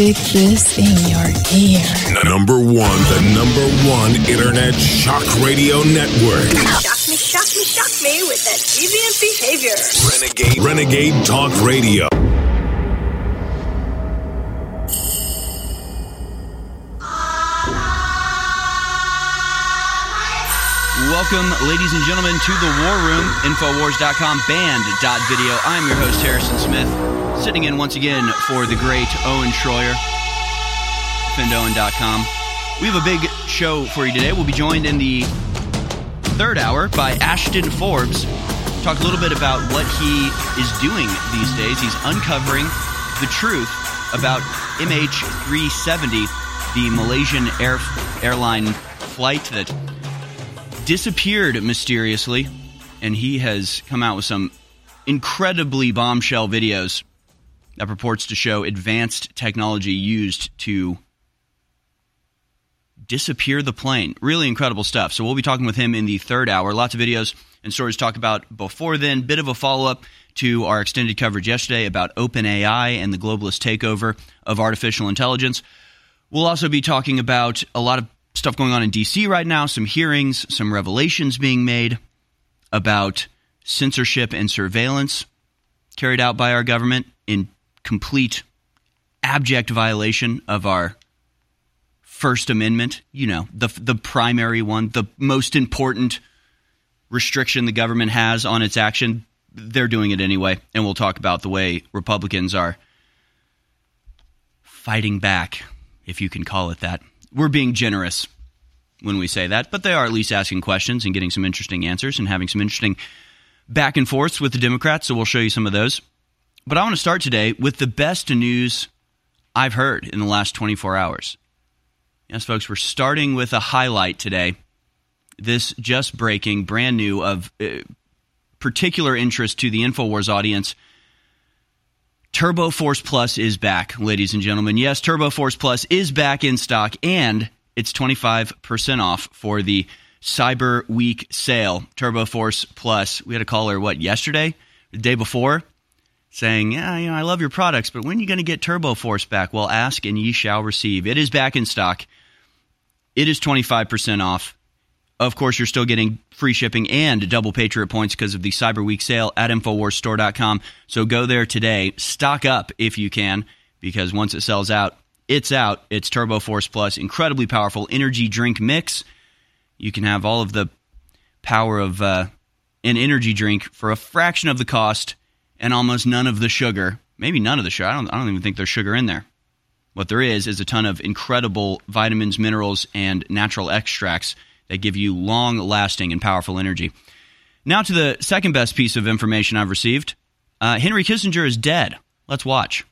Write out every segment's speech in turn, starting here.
Stick this in your ear. Number one, the number one internet shock radio network. Shock me, shock me, shock me with that deviant behavior. Renegade, Renegade Talk Radio. Welcome, ladies and gentlemen, to the War Room, Infowars.com, band.video. I'm your host, Harrison Smith, sitting in once again for the great Owen Shroyer, FindoWin.com. We have a big show for you today. We'll be joined in the third hour by Ashton Forbes. Talk a little bit about what he is doing these days. He's uncovering the truth about MH370, the Malaysian Air, airline flight that disappeared mysteriously, and he has come out with some incredibly bombshell videos that purports to show advanced technology used to disappear the plane. Really incredible stuff. So we'll be talking with him in the third hour. Lots of videos and stories to talk about before then. Bit of a follow up to our extended coverage yesterday about OpenAI and the globalist takeover of artificial intelligence. We'll also be talking about a lot of stuff going on in DC right now, some hearings, some revelations being made about censorship and surveillance carried out by our government in complete abject violation of our First Amendment, you know, the the primary one, the most important restriction the government has on its action. They're doing it anyway, and we'll talk about the way Republicans are fighting back, if you can call it that we're being generous when we say that, but they are at least asking questions and getting some interesting answers and having some interesting back and forths with the Democrats. So we'll show you some of those. But I want to start today with the best news I've heard in the last 24 hours. Yes, folks, we're starting with a highlight today. This just breaking, brand new, of uh, particular interest to the InfoWars audience. Turbo Force Plus is back, ladies and gentlemen. Yes, Turbo Force Plus is back in stock and it's 25% off for the Cyber Week sale. Turbo Force Plus. We had a caller, what, yesterday? The day before? Saying, yeah, you know, I love your products, but when are you going to get Turbo Force back? Well, ask and ye shall receive. It is back in stock. It is 25% off. Of course, you're still getting free shipping and double Patriot points because of the Cyber Week sale at InfoWarsStore.com. So go there today. Stock up if you can, because once it sells out, it's out. It's Turbo Force Plus, incredibly powerful energy drink mix. You can have all of the power of uh, an energy drink for a fraction of the cost and almost none of the sugar. Maybe none of the sugar. I don't, I don't even think there's sugar in there. What there is is a ton of incredible vitamins, minerals, and natural extracts that give you long lasting and powerful energy. Now to the second best piece of information I've received uh, Henry Kissinger is dead. Let's watch.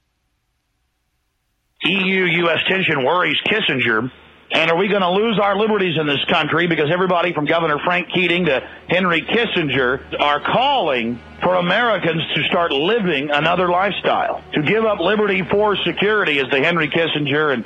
EU US tension worries Kissinger. And are we going to lose our liberties in this country because everybody from Governor Frank Keating to Henry Kissinger are calling for Americans to start living another lifestyle, to give up liberty for security, as the Henry Kissinger and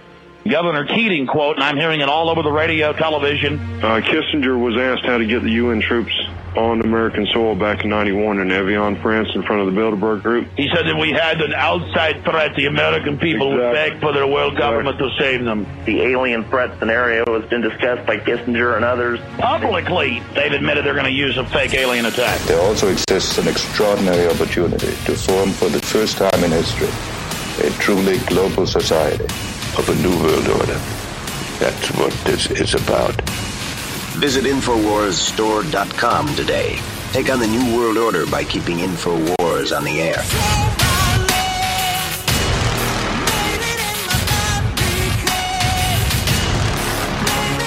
Governor Keating quote, and I'm hearing it all over the radio, television. Uh, Kissinger was asked how to get the UN troops on American soil back in 91 in Evian, France, in front of the Bilderberg Group. He said that we had an outside threat. The American people Exactly. would beg for their world government to save them. The alien threat scenario has been discussed by Kissinger and others. Publicly, they've admitted they're going to use a fake alien attack. There also exists an extraordinary opportunity to form for the first time in history a truly global society of a new world order. That's what this is about. Visit InfoWarsStore.com today. Take on the New World Order by keeping InfoWars on the air.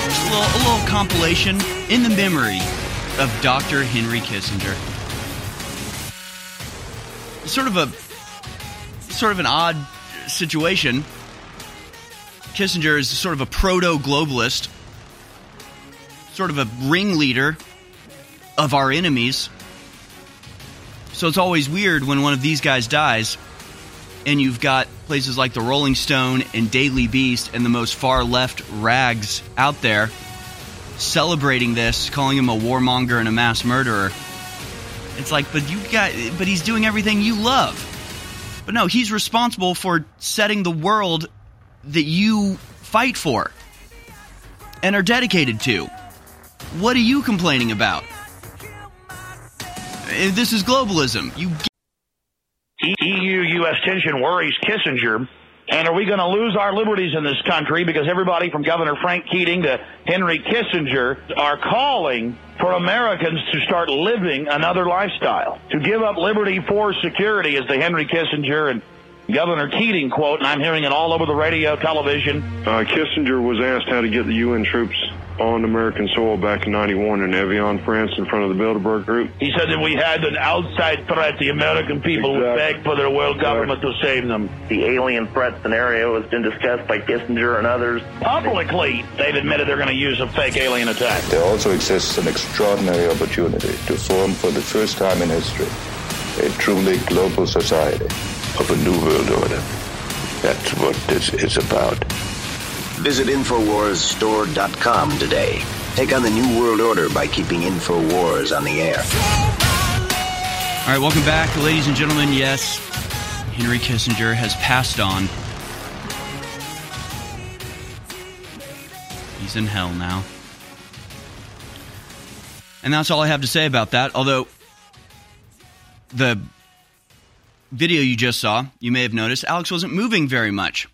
Just a little, a little compilation in the memory of Dr. Henry Kissinger. Sort of a sort of an odd situation. Kissinger is sort of a proto globalist, sort of a ringleader of our enemies. So it's always weird when one of these guys dies and you've got places like the Rolling Stone and Daily Beast and the most far left rags out there celebrating this, calling him a warmonger and a mass murderer. It's like, but you got, but he's doing everything you love. But no, he's responsible for setting the world that you fight for and are dedicated to. What are you complaining about? Uh, This is globalism. You EU U.S. tension worries Kissinger. And are we going to lose our liberties in this country because everybody from Governor Frank Keating to Henry Kissinger are calling for Americans to start living another lifestyle, to give up liberty for security, as the Henry Kissinger and Governor Keating quote, and I'm hearing it all over the radio, television. Uh, Kissinger was asked how to get the UN troops on American soil back in 91 in Evian, France, in front of the Bilderberg Group. He said that we had an outside threat. The American people would beg for their world government to save them. The alien threat scenario has been discussed by Kissinger and others. Publicly, they've admitted they're going to use a fake alien attack. There also exists an extraordinary opportunity to form for the first time in history a truly global society of a new world order. That's what this is about. Visit InfoWarsStore.com today. Take on the New World Order by keeping InfoWars on the air. All right, welcome back, ladies and gentlemen. Yes, Henry Kissinger has passed on. He's in hell now. And that's all I have to say about that. Although, the video you just saw, you may have noticed, Alex wasn't moving very much.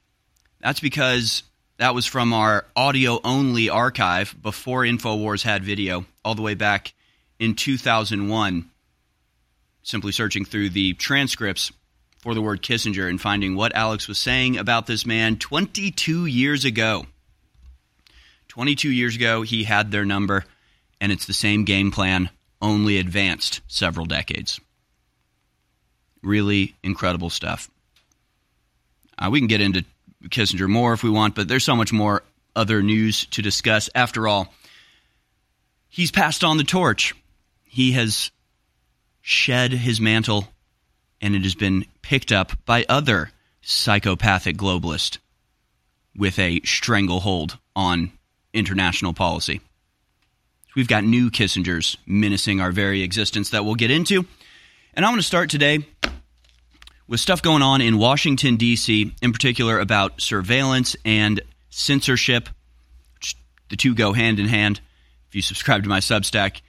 That's because that was from our audio only archive before InfoWars had video, all the way back in 2001 simply searching through the transcripts for the word Kissinger and finding what Alex was saying about this man 22 years ago. 22 years ago, he had their number, and it's the same game plan, only advanced several decades. Really incredible stuff. Uh, we can get into Kissinger more if we want, but there's so much more other news to discuss. After all, he's passed on the torch. He has shed his mantle, and it has been picked up by other psychopathic globalists with a stranglehold on international policy. We've got new Kissingers menacing our very existence that we'll get into. And I want to start today with stuff going on in Washington, D.C., in particular about surveillance and censorship. The two go hand in hand. If you subscribe to my Substack,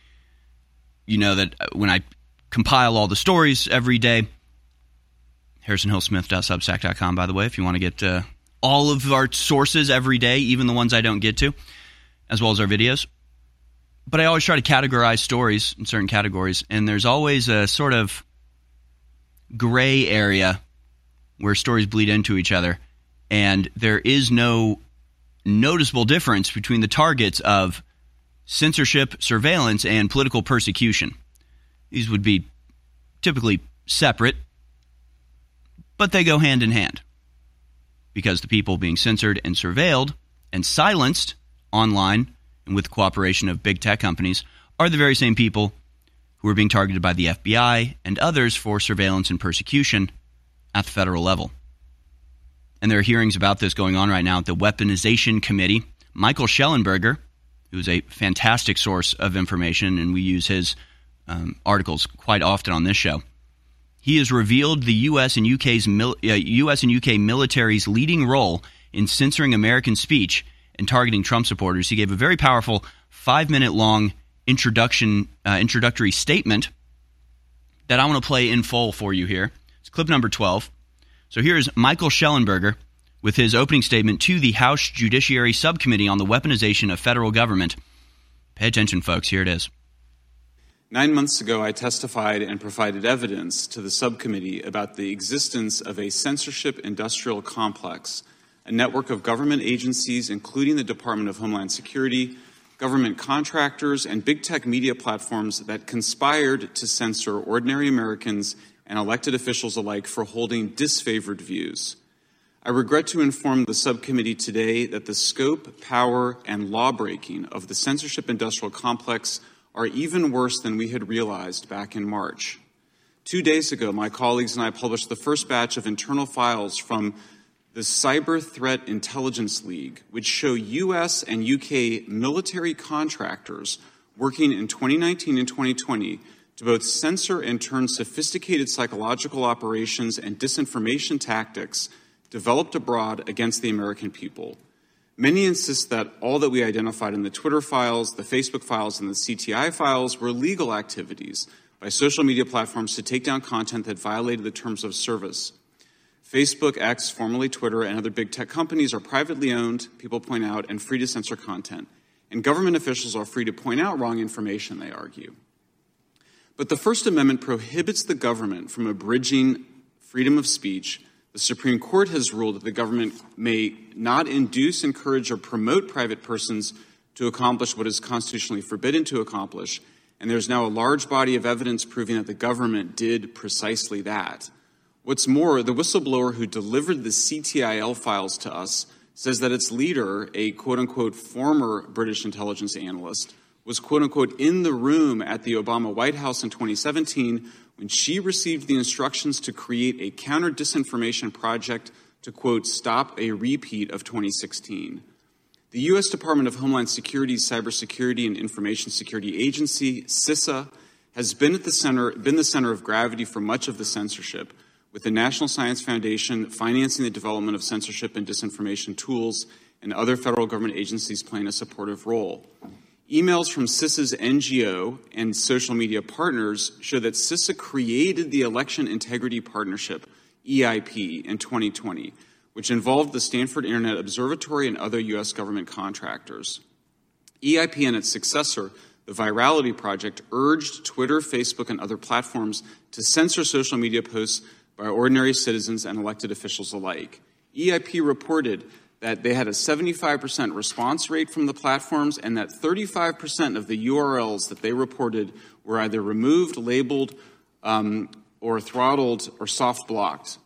you know that uh, when I compile all the stories every day, harrisonhillsmith.substack.com, by the way, if you want to get uh, all of our sources every day, even the ones I don't get to, as well as our videos. But I always try to categorize stories in certain categories, and there's always a sort of gray area where stories bleed into each other, and there is no noticeable difference between the targets of censorship, surveillance, and political persecution. These would be typically separate, but they go hand in hand because the people being censored and surveilled and silenced online with cooperation of big tech companies are the very same people who are being targeted by the FBI and others for surveillance and persecution at the federal level. And there are hearings about this going on right now at the Weaponization Committee. Michael Shellenberger, who is a fantastic source of information, and we use his um, articles quite often on this show. He has revealed the U.S. and UK's mil- uh, U.S. and UK military's leading role in censoring American speech and targeting Trump supporters. He gave a very powerful five-minute long introduction uh, introductory statement that I want to play in full for you here. It's clip number twelve. So here's Michael Shellenberger with his opening statement to the House Judiciary Subcommittee on the Weaponization of Federal Government. Pay attention, folks. Here it is. Nine months ago, I testified and provided evidence to the subcommittee about the existence of a censorship industrial complex, a network of government agencies, including the Department of Homeland Security, government contractors, and big tech media platforms that conspired to censor ordinary Americans and elected officials alike for holding disfavored views. I regret to inform the subcommittee today that the scope, power, and lawbreaking of the censorship industrial complex are even worse than we had realized back in March. Two days ago, my colleagues and I published the first batch of internal files from the Cyber Threat Intelligence League, which show U.S. and U.K. military contractors working in 2019 and 2020 to both censor and turn sophisticated psychological operations and disinformation tactics developed abroad against the American people. Many insist that all that we identified in the Twitter files, the Facebook files, and the CTI files were legal activities by social media platforms to take down content that violated the terms of service. Facebook, X, formerly Twitter, and other big tech companies are privately owned, people point out, and free to censor content. And government officials are free to point out wrong information, they argue. But the First Amendment prohibits the government from abridging freedom of speech. The Supreme Court has ruled that the government may not induce, encourage, or promote private persons to accomplish what is constitutionally forbidden to accomplish. And there's now a large body of evidence proving that the government did precisely that. What's more, the whistleblower who delivered the CTIL files to us says that its leader, a quote unquote former British intelligence analyst, was quote unquote in the room at the Obama White House in 2017 when she received the instructions to create a counter disinformation project to quote stop a repeat of 2016. The U.S. Department of Homeland Security's Cybersecurity and Information Security Agency, CISA, has been at the center, been the center of gravity for much of the censorship with the National Science Foundation financing the development of censorship and disinformation tools, and other federal government agencies playing a supportive role. Emails from CISA's NGO and social media partners show that CISA created the Election Integrity Partnership, EIP, in 2020, which involved the Stanford Internet Observatory and other U.S. government contractors. EIP and its successor, the Virality Project, urged Twitter, Facebook, and other platforms to censor social media posts by ordinary citizens and elected officials alike. EIP reported that they had a 75% response rate from the platforms and that 35% of the URLs that they reported were either removed, labeled, um, or throttled or soft blocked.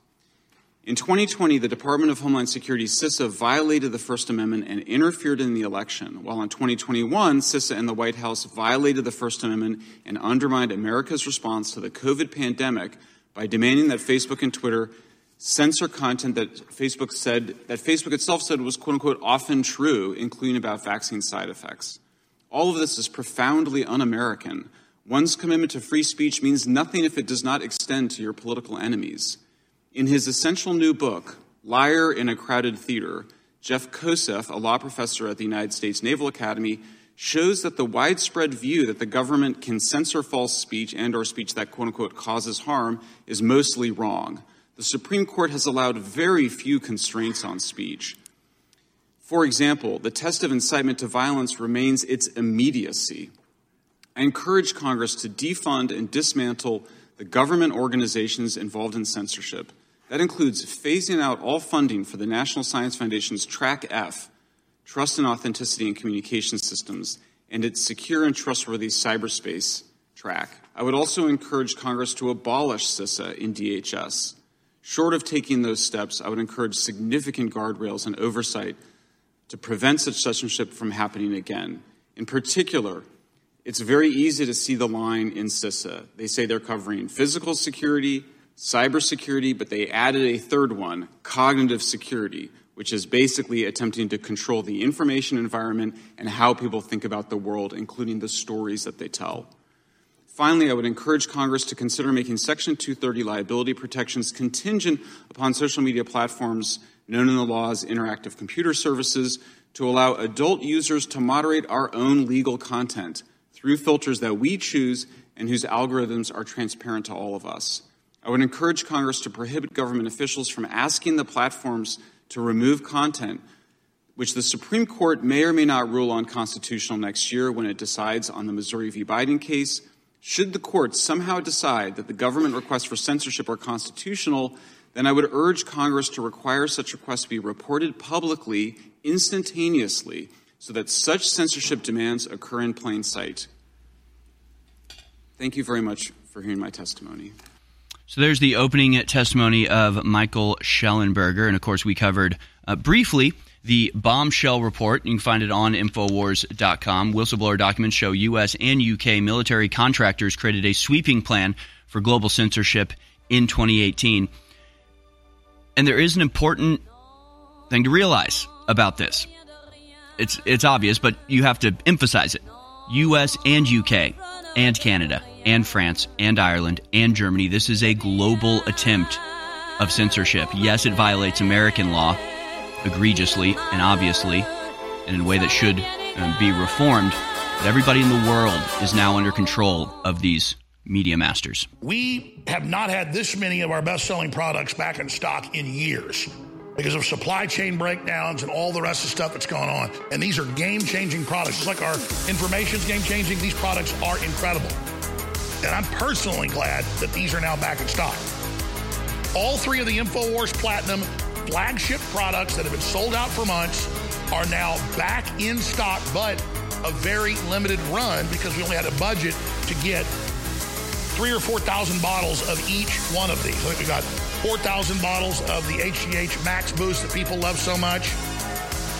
In 2020, the Department of Homeland Security, CISA, violated the First Amendment and interfered in the election, while in 2021, CISA and the White House violated the First Amendment and undermined America's response to the COVID pandemic by demanding that Facebook and Twitter censor content that Facebook said that Facebook itself said was quote unquote often true, including about vaccine side effects. All of this is profoundly un-American. One's commitment to free speech means nothing if it does not extend to your political enemies. In his essential new book, Liar in a Crowded Theater, Jeff Kosseff, a law professor at the United States Naval Academy, shows that the widespread view that the government can censor false speech and or speech that quote unquote causes harm is mostly wrong. The Supreme Court has allowed very few constraints on speech. For example, the test of incitement to violence remains its immediacy. I encourage Congress to defund and dismantle the government organizations involved in censorship. That includes phasing out all funding for the National Science Foundation's Track F, trust and authenticity in communication systems, and its secure and trustworthy cyberspace track. I would also encourage Congress to abolish CISA in DHS. Short of taking those steps, I would encourage significant guardrails and oversight to prevent such censorship from happening again. In particular, it's very easy to see the line in CISA. They say they're covering physical security, cybersecurity, but they added a third one, cognitive security, which is basically attempting to control the information environment and how people think about the world, including the stories that they tell. Finally, I would encourage Congress to consider making Section 230 liability protections contingent upon social media platforms known in the law as interactive computer services to allow adult users to moderate our own legal content through filters that we choose and whose algorithms are transparent to all of us. I would encourage Congress to prohibit government officials from asking the platforms to remove content which the Supreme Court may or may not rule on constitutional next year when it decides on the Missouri v. Biden case. Should the court somehow decide that the government requests for censorship are constitutional, then I would urge Congress to require such requests to be reported publicly instantaneously so that such censorship demands occur in plain sight. Thank you very much for hearing my testimony. So there's the opening testimony of Michael Shellenberger. And of course, we covered uh, briefly the bombshell report. You can find it on Infowars.com. Whistleblower documents show U.S. and U.K. military contractors created a sweeping plan for global censorship in 2018. And there is an important thing to realize about this. It's, it's obvious, but you have to emphasize it. U.S. and U.K. and Canada and France and Ireland and Germany. This is a global attempt of censorship. Yes, it violates American law egregiously and obviously, and in a way that should um, be reformed. But everybody in the world is now under control of these media masters. We have not had this many of our best selling products back in stock in years because of supply chain breakdowns and all the rest of stuff that's going on. And these are game changing products. Just like our information's game changing, these products are incredible. And I'm personally glad that these are now back in stock. All three of the InfoWars Platinum flagship products that have been sold out for months are now back in stock, but a very limited run because we only had a budget to get three or 4,000 bottles of each one of these. I think we got 4,000 bottles of the HGH Max Boost that people love so much.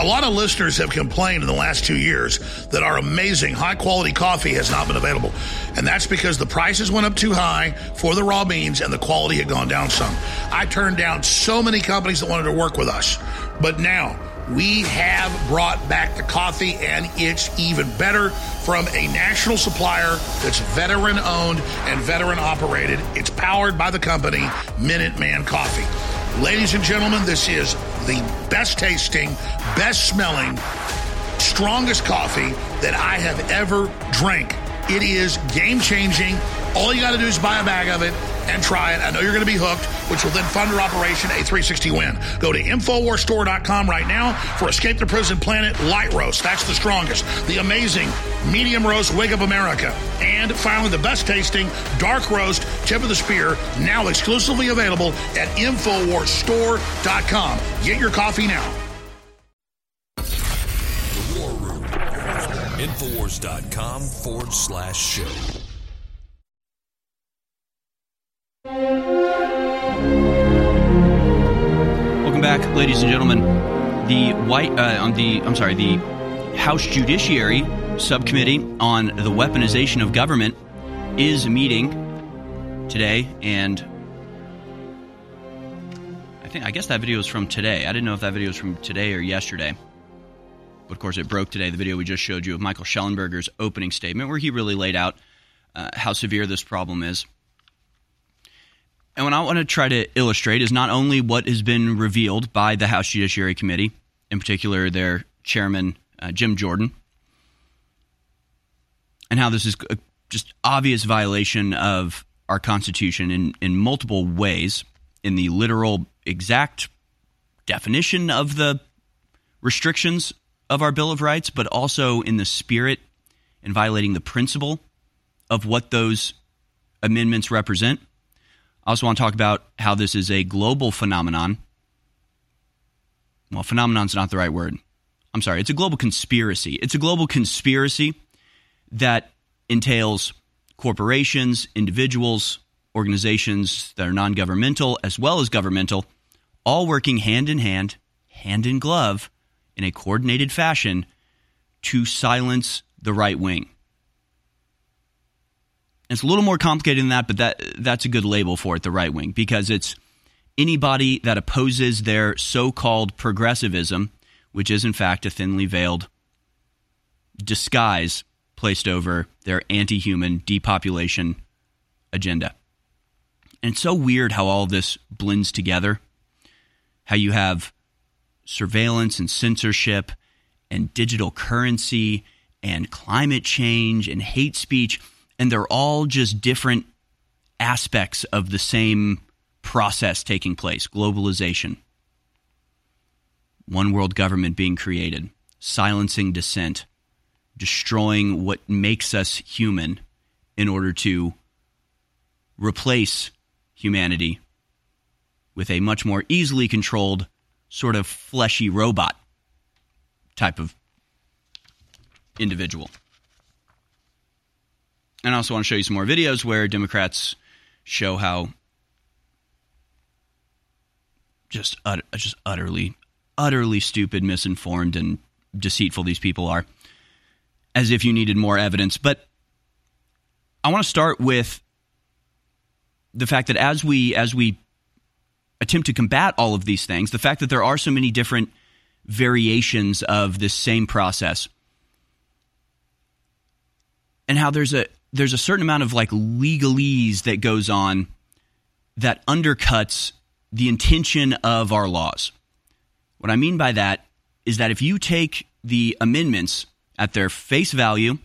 A lot of listeners have complained in the last two years that our amazing high quality coffee has not been available. And that's because the prices went up too high for the raw beans and the quality had gone down some. I turned down so many companies that wanted to work with us. But now, we have brought back the coffee and it's even better from a national supplier that's veteran owned and veteran operated. It's powered by the company Minuteman Coffee. Ladies and gentlemen, this is the best tasting, best smelling, strongest coffee that I have ever drank. It is game changing. All you got to do is buy a bag of it and try it. I know you're going to be hooked, which will then fund your operation a 360 win. Go to InfoWarsStore.com right now for Escape the Prison Planet Light Roast. That's the strongest. The amazing Medium Roast Wake Up America. And finally, the best tasting Dark Roast Tip of the Spear, now exclusively available at InfoWarsStore.com. Get your coffee now. Infowars.com forward slash show. Welcome back, ladies and gentlemen. The white uh, on the I'm sorry, the House Judiciary Subcommittee on the Weaponization of Government is meeting today, and I think I guess that video is from today. I didn't know if that video was from today or yesterday. But of course, it broke today. The video we just showed you of Michael Shellenberger's opening statement, where he really laid out uh, how severe this problem is. And what I want to try to illustrate is not only what has been revealed by the House Judiciary Committee, in particular their chairman, uh, Jim Jordan, and how this is a just obvious violation of our Constitution in, in multiple ways, in the literal exact definition of the restrictions of our Bill of Rights, but also in the spirit and violating the principle of what those amendments represent. I also want to talk about how this is a global phenomenon. Well, phenomenon's not the right word. I'm sorry. It's a global conspiracy. It's a global conspiracy that entails corporations, individuals, organizations that are non governmental as well as governmental, all working hand in hand, hand in glove, in a coordinated fashion to silence the right wing. It's a little more complicated than that, but that that's a good label for it, the right wing, because it's anybody that opposes their so-called progressivism, which is in fact a thinly veiled disguise placed over their anti-human depopulation agenda. And it's so weird how all this blends together. How you have surveillance and censorship and digital currency and climate change and hate speech and they're all just different aspects of the same process taking place globalization, one world government being created, silencing dissent, destroying what makes us human in order to replace humanity with a much more easily controlled, sort of fleshy robot type of individual. And I also want to show you some more videos where Democrats show how just ut- just utterly utterly stupid, misinformed and deceitful these people are. as if you needed more evidence. But I want to start with the fact that as we as we attempt to combat all of these things, the fact that there are so many different variations of this same process, and how there's a there's a certain amount of like legalese that goes on that undercuts the intention of our laws. What I mean by that is that if you take the amendments at their face value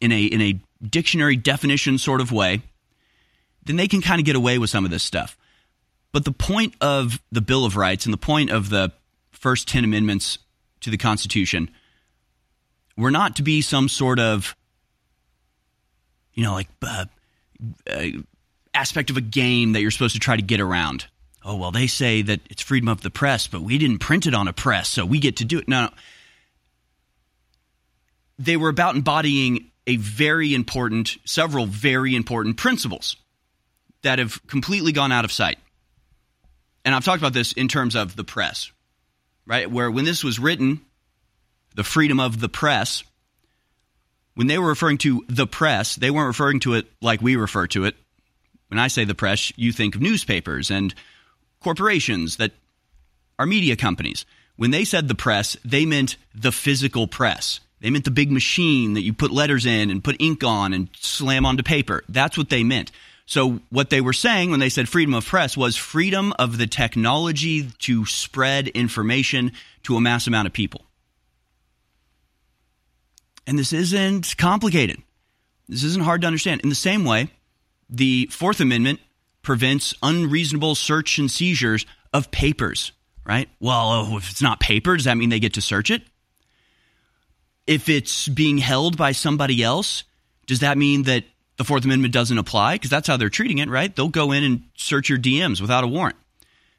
in a in a dictionary definition sort of way, then they can kind of get away with some of this stuff. But the point of the Bill of Rights and the point of the first 10 amendments to the Constitution were not to be some sort of, you know, like uh, uh, aspect of a game that you're supposed to try to get around. Oh, well, they say that it's freedom of the press, but we didn't print it on a press, so we get to do it. No, no. They were about embodying a very important, several very important principles that have completely gone out of sight. And I've talked about this in terms of the press, right? Where when this was written, the freedom of the press, when they were referring to the press, they weren't referring to it like we refer to it. When I say the press, you think of newspapers and corporations that are media companies. When they said the press, they meant the physical press. They meant the big machine that you put letters in and put ink on and slam onto paper. That's what they meant. So, what they were saying when they said freedom of press was freedom of the technology to spread information to a mass amount of people. And this isn't complicated. This isn't hard to understand. In the same way, the Fourth Amendment prevents unreasonable search and seizures of papers, right? Well, if it's not paper, does that mean they get to search it? If it's being held by somebody else, does that mean that the Fourth Amendment doesn't apply? Because that's how they're treating it, right? They'll go in and search your DMs without a warrant.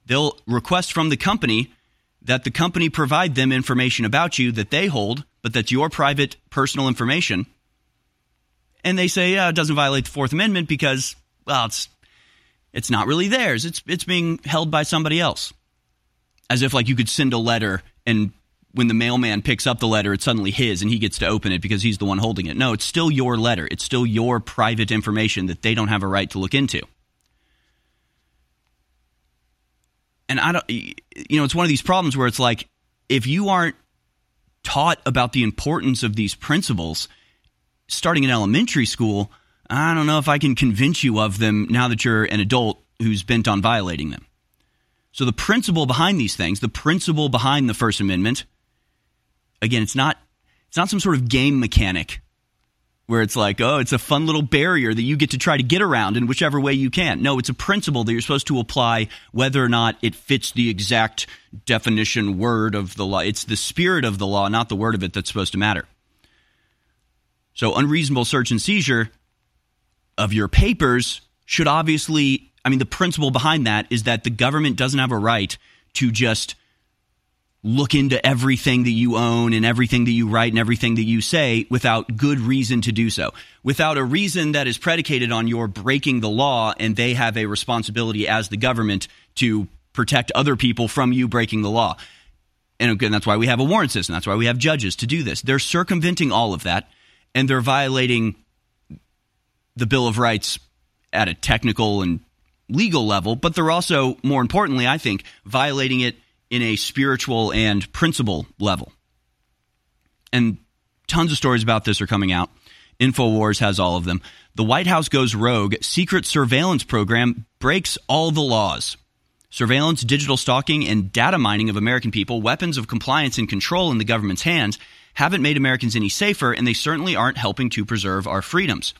They'll request from the company that the company provide them information about you that they hold, but that's your private personal information. And they say, it doesn't violate the Fourth Amendment because, well, it's it's not really theirs. It's it's being held by somebody else. As if like you could send a letter and when the mailman picks up the letter, it's suddenly his and he gets to open it because he's the one holding it. No, it's still your letter. It's still your private information that they don't have a right to look into. And I don't, you know, it's one of these problems where it's like if you aren't taught about the importance of these principles starting in elementary school, I don't know if I can convince you of them now that you're an adult who's bent on violating them. So the principle behind these things, the principle behind the First Amendment, again, it's not it's not some sort of game mechanic where it's like, oh, it's a fun little barrier that you get to try to get around in whichever way you can. No, it's a principle that you're supposed to apply whether or not it fits the exact definition word of the law. It's the spirit of the law, not the word of it, that's supposed to matter. So, unreasonable search and seizure of your papers should obviously, I mean, the principle behind that is that the government doesn't have a right to just look into everything that you own and everything that you write and everything that you say without good reason to do so. Without a reason that is predicated on your breaking the law and they have a responsibility as the government to protect other people from you breaking the law. And again, that's why we have a warrant system. That's why we have judges to do this. They're circumventing all of that and they're violating the Bill of Rights at a technical and legal level, but they're also, more importantly, I think, violating it in a spiritual and principle level. And tons of stories about this are coming out. InfoWars has all of them. The White House goes rogue. Secret surveillance program breaks all the laws. Surveillance, digital stalking, and data mining of American people, weapons of compliance and control in the government's hands, haven't made Americans any safer, and they certainly aren't helping to preserve our freedoms.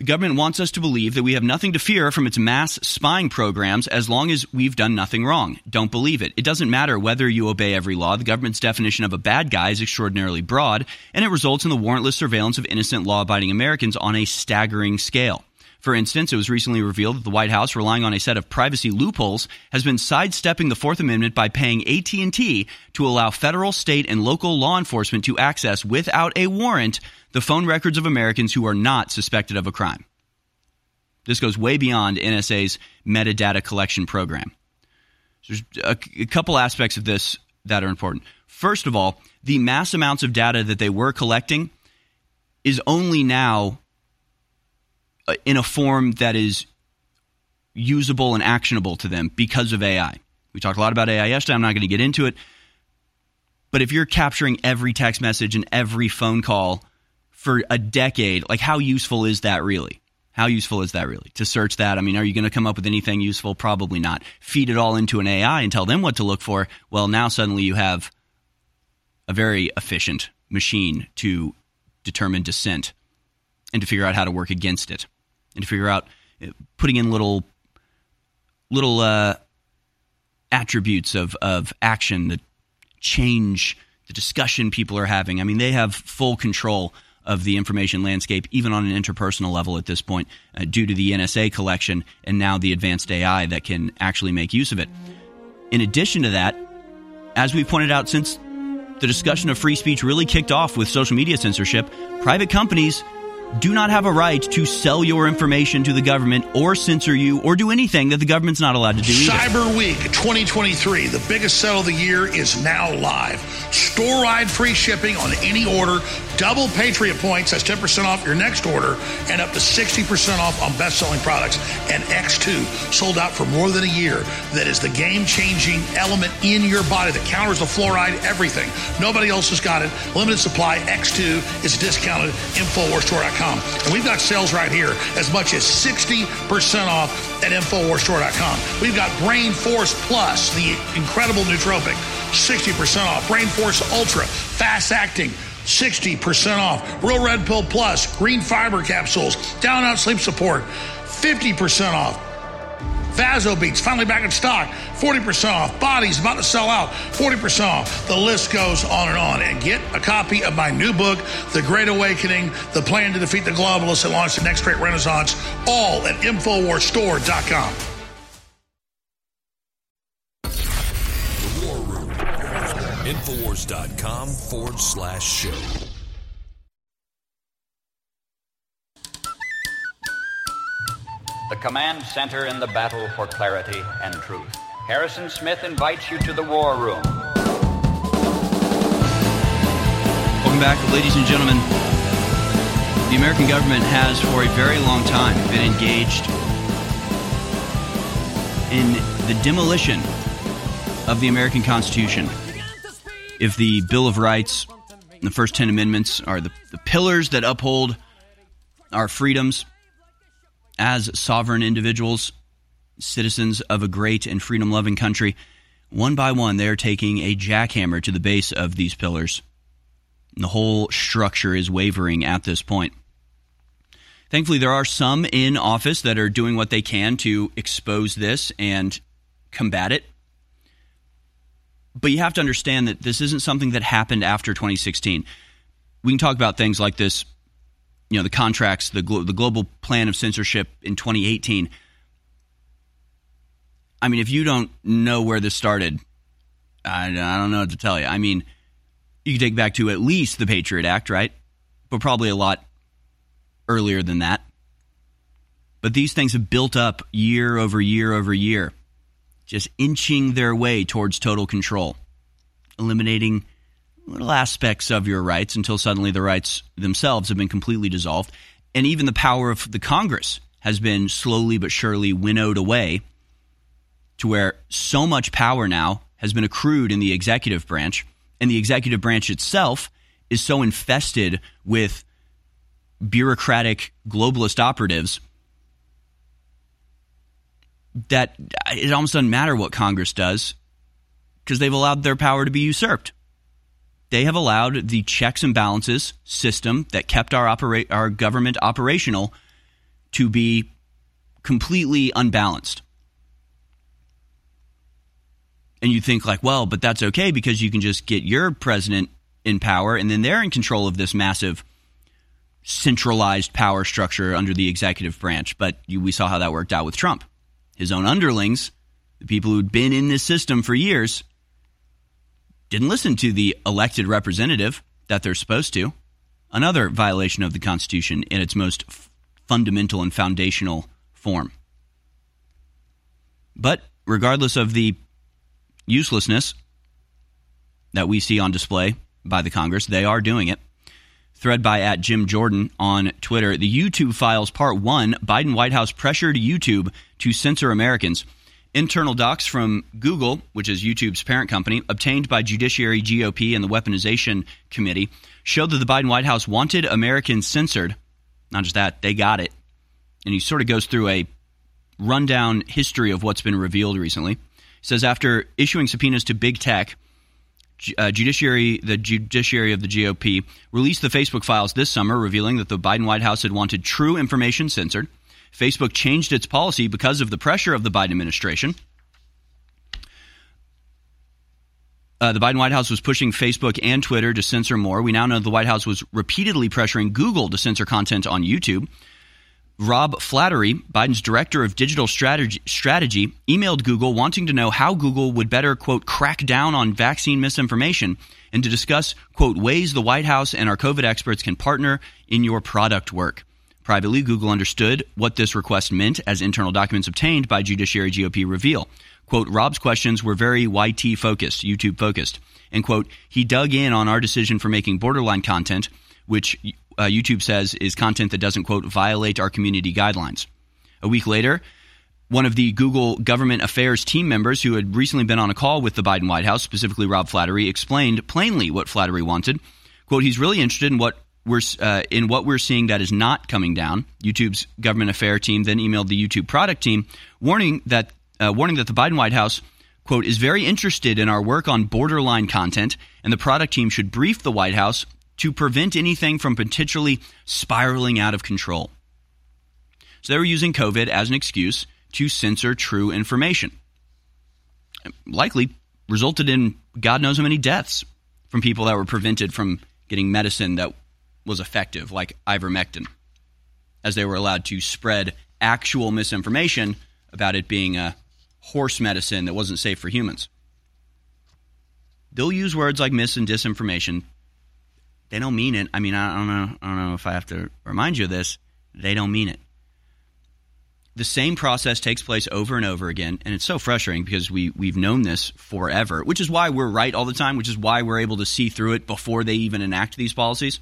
The government wants us to believe that we have nothing to fear from its mass spying programs as long as we've done nothing wrong. Don't believe it. It doesn't matter whether you obey every law. The government's definition of a bad guy is extraordinarily broad, and it results in the warrantless surveillance of innocent law abiding Americans on a staggering scale. For instance, it was recently revealed that the White House, relying on a set of privacy loopholes, has been sidestepping the Fourth Amendment by paying AT&T to allow federal, state, and local law enforcement to access without a warrant the phone records of Americans who are not suspected of a crime. This goes way beyond NSA's metadata collection program. There's a, a couple aspects of this that are important. First of all, the mass amounts of data that they were collecting is only now in a form that is usable and actionable to them because of AI. We talked a lot about AI yesterday. I'm not going to get into it. But if you're capturing every text message and every phone call for a decade, like how useful is that really? How useful is that really? To search that, I mean, are you going to come up with anything useful? Probably not. Feed it all into an AI and tell them what to look for. Well, now suddenly you have a very efficient machine to determine dissent and to figure out how to work against it and figure out uh, putting in little little uh, attributes of, of action that change the discussion people are having. I mean, they have full control of the information landscape, even on an interpersonal level at this point, uh, due to the NSA collection and now the advanced AI that can actually make use of it. In addition to that, as we pointed out since the discussion of free speech really kicked off with social media censorship, private companies do not have a right to sell your information to the government or censor you or do anything that the government's not allowed to do. Either. Cyber Week 2023, the biggest sale of the year, is now live. Store wide free shipping on any order, double Patriot points, that's 10% off your next order, and up to 60% off on best selling products. And X2, sold out for more than a year, that is the game changing element in your body that counters the fluoride, everything. Nobody else has got it. Limited supply. X2 is discounted. InfoWarsStore.com. And we've got sales right here as much as 60% off at InfoWarsStore.com. We've got Brain Force Plus, the incredible nootropic, 60% off. Brain Force Ultra, fast acting. 60% off. Real Red Pill Plus, green fiber capsules, down out sleep support, 50% off. Vaso Beats finally back in stock, 40% off. Bodies about to sell out, 40% off. The list goes on and on. And get a copy of my new book, The Great Awakening, The Plan to Defeat the Globalists and Launch the Next Great Renaissance, all at InfoWarsStore.com. Infowars.com forward slash show. the command center in the battle for clarity and truth. Harrison Smith invites you to the war room. Welcome back, ladies and gentlemen. The American government has, for a very long time, been engaged in the demolition of the American Constitution. If the Bill of Rights and the first 10 amendments are the, the pillars that uphold our freedoms, as sovereign individuals, citizens of a great and freedom loving country, one by one, they are taking a jackhammer to the base of these pillars. And the whole structure is wavering at this point. Thankfully, there are some in office that are doing what they can to expose this and combat it. But you have to understand that this isn't something that happened after 2016. We can talk about things like this you know the contracts, the glo- the global plan of censorship in 2018. I mean, if you don't know where this started, I, I don't know what to tell you. I mean, you can take back to at least the Patriot Act, right? But probably a lot earlier than that. But these things have built up year over year over year, just inching their way towards total control, eliminating little aspects of your rights until suddenly the rights themselves have been completely dissolved. And even the power of the Congress has been slowly but surely winnowed away to where so much power now has been accrued in the executive branch, and the executive branch itself is so infested with bureaucratic globalist operatives that uh, it almost doesn't matter what Congress does because they've allowed their power to be usurped they have allowed the checks and balances system that kept our opera- our government operational to be completely unbalanced. And you think like, well, but that's okay because you can just get your president in power and then they're in control of this massive centralized power structure under the executive branch. But you, we saw how that worked out with Trump. His own underlings, the people who'd been in this system for years, didn't listen to the elected representative that they're supposed to. Another violation of the Constitution in its most f- fundamental and foundational form. But regardless of the uselessness that we see on display by the Congress. They are doing it. Thread by at Jim Jordan on Twitter. The YouTube files part one Biden White House pressured YouTube to censor Americans. Internal docs from Google, which is YouTube's parent company, obtained by Judiciary GOP and the Weaponization Committee, showed that the Biden White House wanted Americans censored. Not just that, they got it. And he sort of goes through a rundown history of what's been revealed recently. He says after issuing subpoenas to big tech, uh, judiciary, the judiciary of the GOP released the Facebook files this summer, revealing that the Biden White House had wanted true information censored. Facebook changed its policy because of the pressure of the Biden administration. Uh, the Biden White House was pushing Facebook and Twitter to censor more. We now know the White House was repeatedly pressuring Google to censor content on YouTube. Rob Flaherty, Biden's director of digital strategy, strategy, emailed Google wanting to know how Google would better, quote, crack down on vaccine misinformation and to discuss, quote, ways the White House and our COVID experts can partner in your product work. Privately, Google understood what this request meant as internal documents obtained by Judiciary GOP reveal. Quote, Rob's questions were very YT focused, YouTube focused. And quote, he dug in on our decision for making borderline content, which uh, YouTube says is content that doesn't, quote, violate our community guidelines. A week later, one of the Google government affairs team members who had recently been on a call with the Biden White House, specifically Rob Flaherty, explained plainly what Flaherty wanted. Quote, he's really interested in what we're uh, in what we're seeing that is not coming down. YouTube's government affair team then emailed the YouTube product team, warning that uh, warning that the Biden White House quote is very interested in our work on borderline content, and the product team should brief the White House to prevent anything from potentially spiraling out of control. So they were using COVID as an excuse to censor true information. Likely resulted in God knows how many deaths from people that were prevented from getting medicine that was effective, like ivermectin, as they were allowed to spread actual misinformation about it being a horse medicine that wasn't safe for humans. They'll use words like mis and disinformation they don't mean it. I mean, I don't know. I don't know if I have to remind you of this. They don't mean it. The same process takes place over and over again, and it's so frustrating because we we've known this forever. Which is why we're right all the time. Which is why we're able to see through it before they even enact these policies.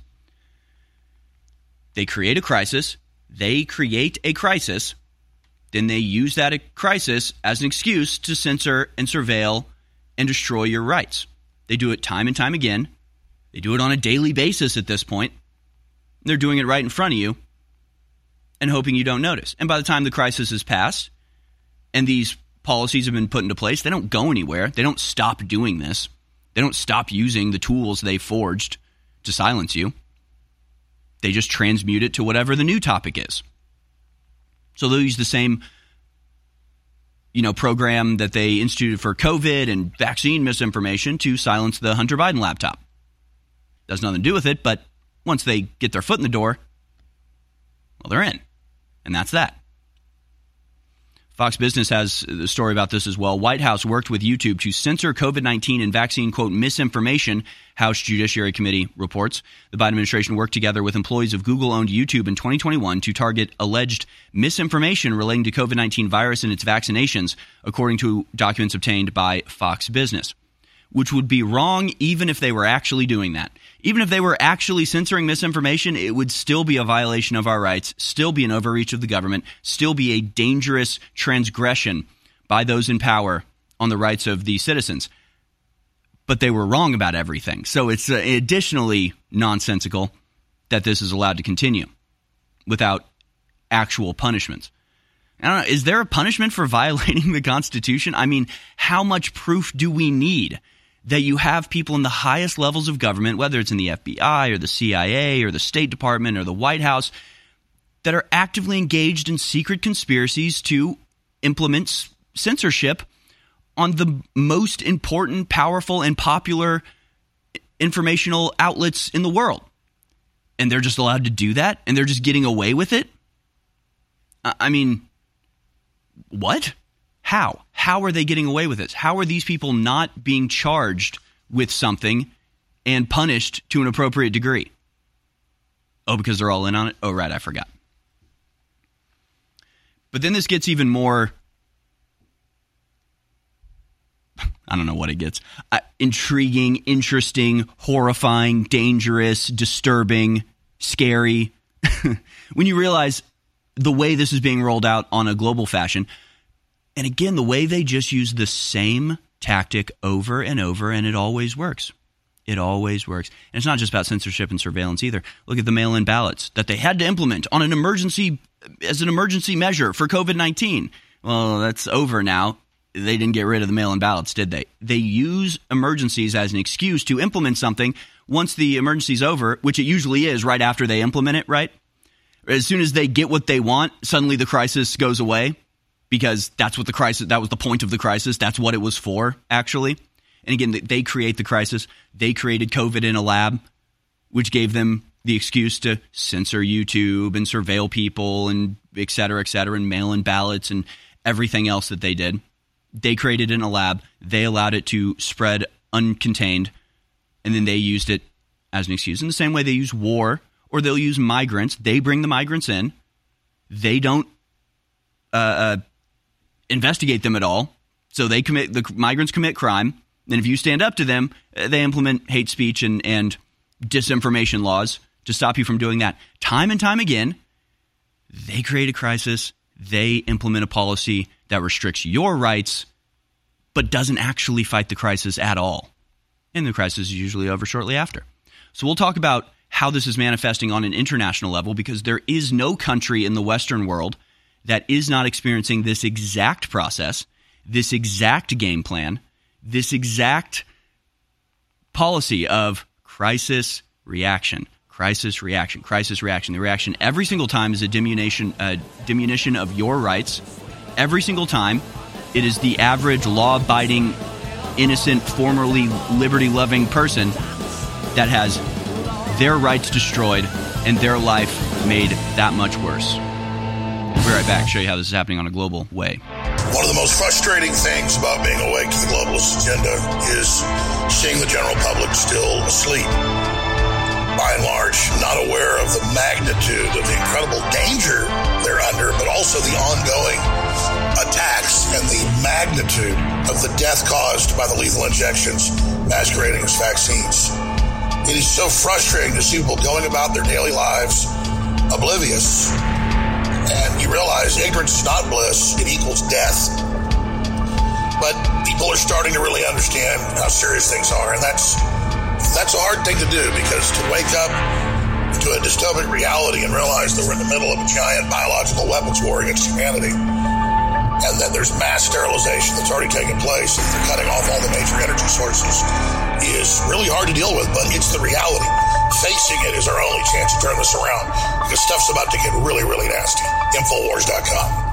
They create a crisis. They create a crisis. Then they use that crisis as an excuse to censor and surveil and destroy your rights. They do it time and time again they do it on a daily basis at this point. They're doing it right in front of you and hoping you don't notice. And by the time the crisis has passed and these policies have been put into place, they don't go anywhere. They don't stop doing this. They don't stop using the tools they forged to silence you. They just transmute it to whatever the new topic is. So they'll use the same you know program that they instituted for COVID and vaccine misinformation to silence the Hunter Biden laptop. Does nothing to do with it, but once they get their foot in the door, well, they're in. And that's that. Fox Business has the story about this as well. White House worked with YouTube to censor COVID 19 and vaccine, quote, misinformation, House Judiciary Committee reports. The Biden administration worked together with employees of Google owned YouTube in 2021 to target alleged misinformation relating to COVID 19 virus and its vaccinations, according to documents obtained by Fox Business, which would be wrong even if they were actually doing that even if they were actually censoring misinformation, it would still be a violation of our rights, still be an overreach of the government, still be a dangerous transgression by those in power on the rights of the citizens. But they were wrong about everything. So it's uh, additionally nonsensical that this is allowed to continue without actual punishments. I don't know. Is there a punishment for violating the Constitution? I mean, how much proof do we need? That you have people in the highest levels of government, whether it's in the FBI or the CIA or the State Department or the White House, that are actively engaged in secret conspiracies to implement censorship on the most important, powerful, and popular informational outlets in the world. And they're just allowed to do that and they're just getting away with it? I mean, what? How? How are they getting away with this? How are these people not being charged with something and punished to an appropriate degree? Oh, because they're all in on it? Oh, right, I forgot. But then this gets even more I don't know what it gets. Uh, intriguing, interesting, horrifying, dangerous, disturbing, scary. when you realize the way this is being rolled out on a global fashion, and again, the way they just use the same tactic over and over, and it always works. It always works. And it's not just about censorship and surveillance either. Look at the mail in ballots that they had to implement on an emergency as an emergency measure for COVID 19. Well, that's over now. They didn't get rid of the mail in ballots, did they? They use emergencies as an excuse to implement something once the emergency's over, which it usually is right after they implement it, right? As soon as they get what they want, suddenly the crisis goes away because that's what the crisis that was the point of the crisis. That's what it was for actually. And again they create the crisis. They created covid in a lab which gave them the excuse to censor youtube and surveil people and et cetera et cetera and mail in ballots and everything else that they did. They created in a lab. They allowed it to spread uncontained. And then they used it as an excuse. In the same way they use war or they'll use migrants. They bring the migrants in. They don't uh, uh, investigate them at all. So they commit the migrants commit crime. And if you stand up to them, uh, they implement hate speech and, and disinformation laws to stop you from doing that. Time and time again, they create a crisis. They implement a policy that restricts your rights, but doesn't actually fight the crisis at all. And the crisis is usually over shortly after. So we'll talk about how this is manifesting on an international level because there is no country in the Western world that is not experiencing this exact process, this exact game plan, this exact policy of crisis reaction, crisis reaction, crisis reaction. The reaction every single time is a diminution, uh, diminution of your rights. Every single time, it is the average law-abiding, innocent, formerly liberty-loving person that has their rights destroyed and their life made that much worse. We'll be right back, show you how this is happening on a global way. One of the most frustrating things about being awake to the globalist agenda is seeing the general public still asleep. By and large, not aware of the magnitude of the incredible danger they're under, but also the ongoing attacks and the magnitude of the death caused by the lethal injections masquerading as vaccines. It is so frustrating to see people going about their daily lives oblivious and you realize ignorance is not bliss, it equals death. But people are starting to really understand how serious things are, and that's that's a hard thing to do because to wake up to a dystopic reality and realize that we're in the middle of a giant biological weapons war against humanity and then there's mass sterilization that's already taken place and they're cutting off all the major energy sources is really hard to deal with, but it's the reality. Facing it is our only chance to turn this around because stuff's about to get really, really nasty. Infowars.com.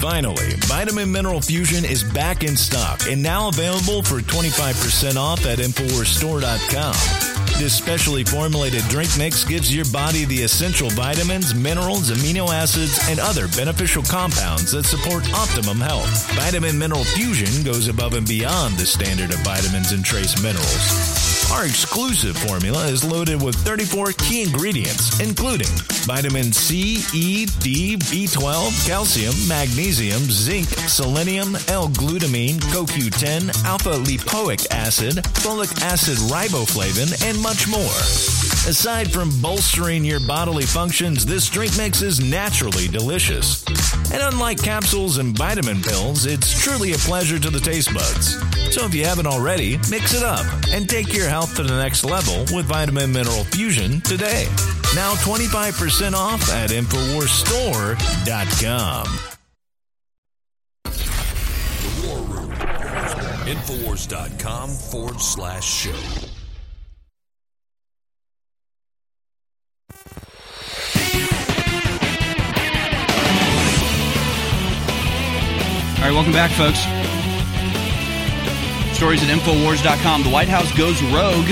Finally, Vitamin Mineral Fusion is back in stock and now available for 25% off at InfoWarsStore.com. This specially formulated drink mix gives your body the essential vitamins, minerals, amino acids, and other beneficial compounds that support optimum health. Vitamin Mineral Fusion goes above and beyond the standard of vitamins and trace minerals. Our exclusive formula is loaded with 34 key ingredients, including vitamin C, E, D, B12, calcium, magnesium, zinc, selenium, L-glutamine, CoQ10, alpha lipoic acid, folic acid riboflavin, and much more. Aside from bolstering your bodily functions, this drink mix is naturally delicious. And unlike capsules and vitamin pills, it's truly a pleasure to the taste buds. So if you haven't already, mix it up and take your health to the next level with Vitamin Mineral Fusion today. Now 25% off at InfoWarsStore.com. Infowars.com forward slash show. All right, welcome back, folks. Stories at Infowars.com. The White House goes rogue.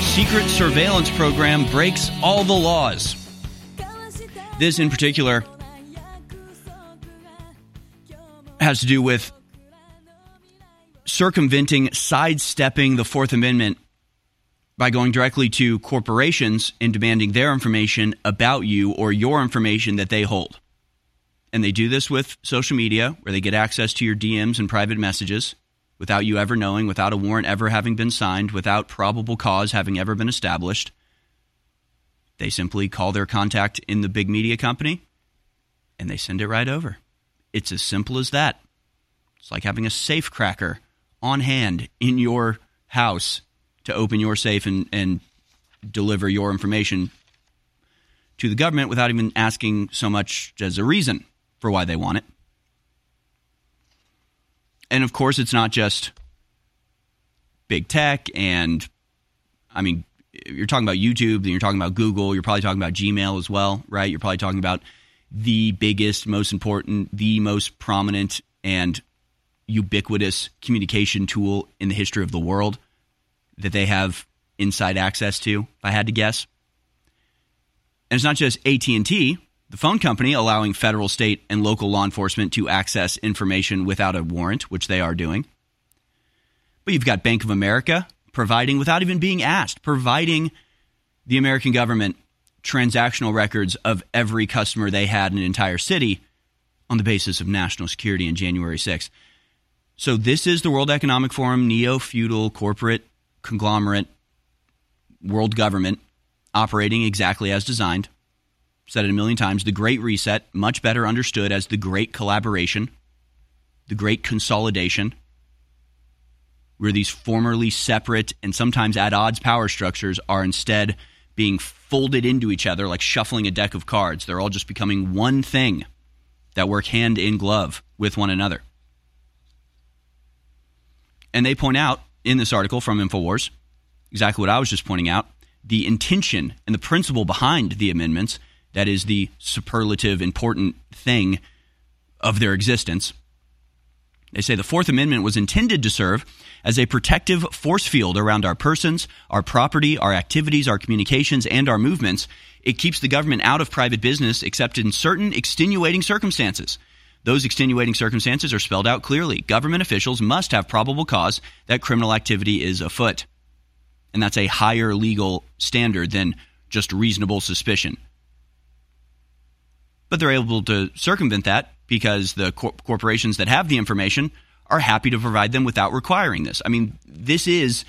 Secret surveillance program breaks all the laws. This, in particular, has to do with circumventing, sidestepping the Fourth Amendment by going directly to corporations and demanding their information about you or your information that they hold. And they do this with social media, where they get access to your DMs and private messages without you ever knowing, without a warrant ever having been signed, without probable cause having ever been established. They simply call their contact in the big media company and they send it right over. It's as simple as that. It's like having a safe cracker on hand in your house to open your safe and, and deliver your information to the government without even asking so much as a reason for why they want it. And of course, it's not just big tech and, I mean, you're talking about YouTube, then you're talking about Google, you're probably talking about Gmail as well, right? You're probably talking about the biggest, most important, the most prominent and ubiquitous communication tool in the history of the world that they have inside access to, if I had to guess. And it's not just AT&T, the phone company allowing federal, state, and local law enforcement to access information without a warrant, which they are doing. But you've got Bank of America providing, without even being asked, providing the American government transactional records of every customer they had in an entire city on the basis of national security in January 6th. So, this is the World Economic Forum neo feudal corporate conglomerate world government operating exactly as designed said it a million times the Great Reset, much better understood as the Great Collaboration, the Great Consolidation, where these formerly separate and sometimes at odds power structures are instead being folded into each other like shuffling a deck of cards. They're all just becoming one thing that work hand in glove with one another. And they point out in this article from InfoWars exactly what I was just pointing out the intention and the principle behind the amendments that is the superlative important thing of their existence. They say the Fourth Amendment was intended to serve as a protective force field around our persons, our property, our activities, our communications, and our movements. It keeps the government out of private business except in certain extenuating circumstances. Those extenuating circumstances are spelled out clearly. Government officials must have probable cause that criminal activity is afoot. And that's a higher legal standard than just reasonable suspicion but they're able to circumvent that because the cor- corporations that have the information are happy to provide them without requiring this. I mean, this is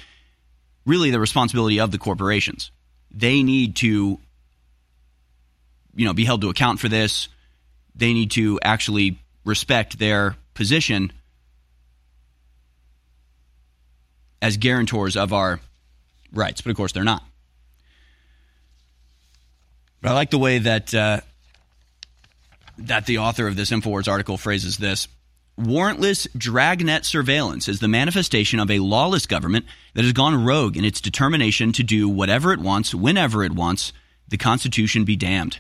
really the responsibility of the corporations. They need to you know, be held to account for this. They need to actually respect their position as guarantors of our rights, but of course they're not. But I like the way that uh, that the author of this InfoWars article phrases this Warrantless dragnet surveillance is the manifestation of a lawless government that has gone rogue in its determination to do whatever it wants, whenever it wants, the Constitution be damned.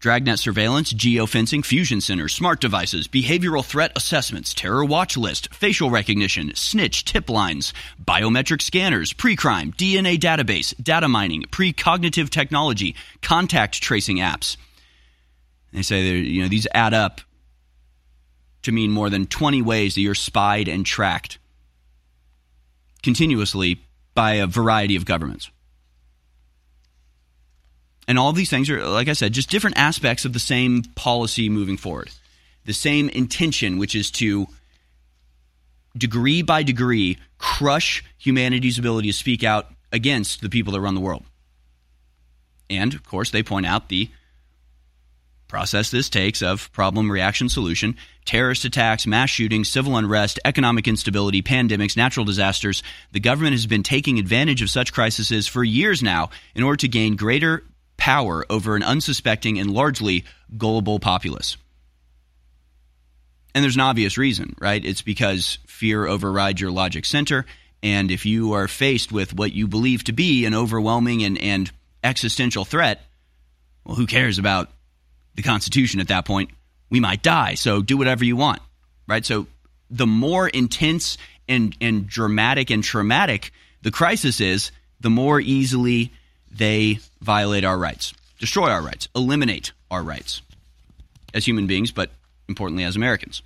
Dragnet surveillance, geofencing, fusion centers, smart devices, behavioral threat assessments, terror watch list, facial recognition, snitch tip lines, biometric scanners, pre crime, DNA database, data mining, precognitive technology, contact tracing apps. They say you know these add up to mean more than 20 ways that you're spied and tracked continuously by a variety of governments. And all these things are, like I said, just different aspects of the same policy moving forward. The same intention, which is to degree by degree crush humanity's ability to speak out against the people that run the world. And, of course, they point out the process this takes of problem reaction solution terrorist attacks mass shootings civil unrest economic instability pandemics natural disasters. The government has been taking advantage of such crises for years now in order to gain greater power over an unsuspecting and largely gullible populace. And there's an obvious reason right? It's because fear overrides your logic center. And if you are faced with what you believe to be an overwhelming and, and existential threat well who cares about the Constitution at that point, we might die. So do whatever you want, right? So the more intense and, and dramatic and traumatic the crisis is, the more easily they violate our rights, destroy our rights, eliminate our rights as human beings, but importantly as Americans.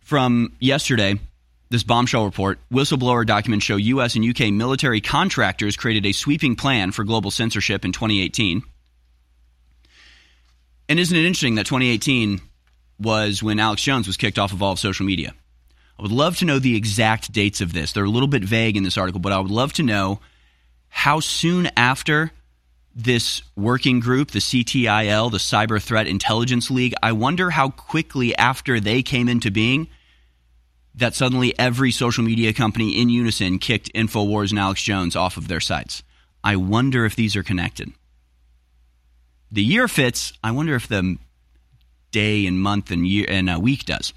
From yesterday, this bombshell report, whistleblower documents show U.S. and U.K. military contractors created a sweeping plan for global censorship in 2018 And isn't it interesting that 2018 was when Alex Jones was kicked off of all of social media? I would love to know the exact dates of this. They're a little bit vague in this article, but I would love to know how soon after this working group, the CTIL, the Cyber Threat Intelligence League, I wonder how quickly after they came into being that suddenly every social media company in unison kicked InfoWars and Alex Jones off of their sites. I wonder if these are connected. The year fits. I wonder if the day and month and year and uh, week does.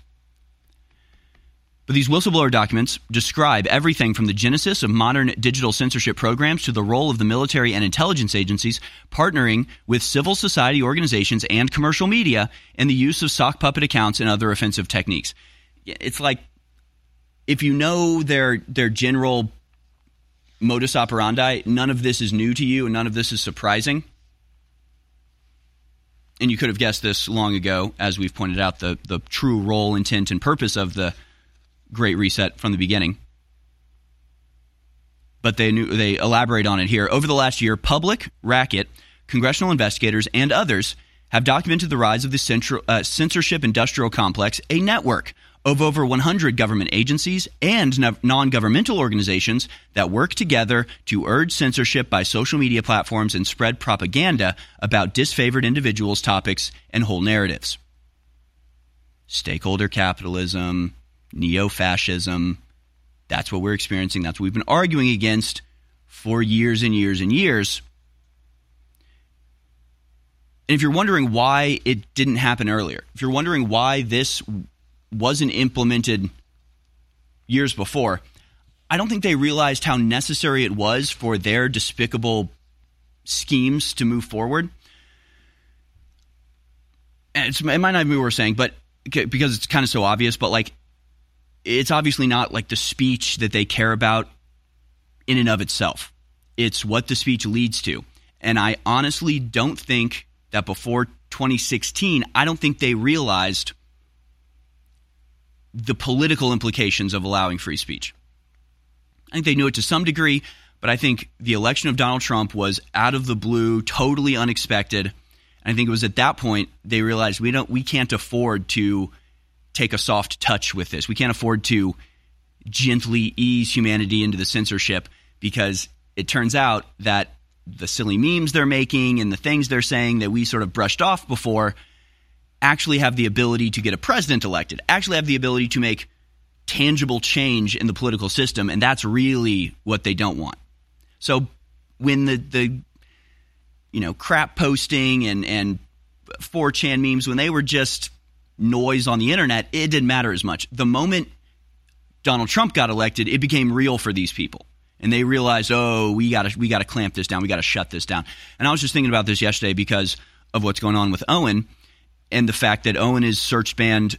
But these whistleblower documents describe everything from the genesis of modern digital censorship programs to the role of the military and intelligence agencies partnering with civil society organizations and commercial media in the use of sock puppet accounts and other offensive techniques. It's like if you know their their general modus operandi, none of this is new to you and none of this is surprising. And you could have guessed this long ago, as we've pointed out, the, the true role, intent, and purpose of the Great Reset from the beginning. But they knew, they elaborate on it here. Over the last year, public, racket, congressional investigators, and others have documented the rise of the central, uh, censorship industrial complex, a network of over 100 government agencies and non governmental organizations that work together to urge censorship by social media platforms and spread propaganda about disfavored individuals, topics, and whole narratives. Stakeholder capitalism, neo fascism. That's what we're experiencing. That's what we've been arguing against for years and years and years. And if you're wondering why it didn't happen earlier, if you're wondering why this wasn't implemented years before, I don't think they realized how necessary it was for their despicable schemes to move forward. It might not be what we're saying, but because it's kind of so obvious, but like it's obviously not like the speech that they care about in and of itself. It's what the speech leads to. And I honestly don't think that before 2016, I don't think they realized the political implications of allowing free speech. I think they knew it to some degree, but I think the election of Donald Trump was out of the blue, totally unexpected. I think it was at that point they realized we don't we can't afford to take a soft touch with this. We can't afford to gently ease humanity into the censorship because it turns out that the silly memes they're making and the things they're saying that we sort of brushed off before actually have the ability to get a president elected, actually have the ability to make tangible change in the political system, and that's really what they don't want. So when the the you know crap posting and and 4chan memes when they were just noise on the internet, it didn't matter as much. The moment Donald Trump got elected, it became real for these people. And they realized, oh, we gotta we gotta clamp this down, we gotta shut this down. And I was just thinking about this yesterday because of what's going on with Owen and the fact that Owen is search banned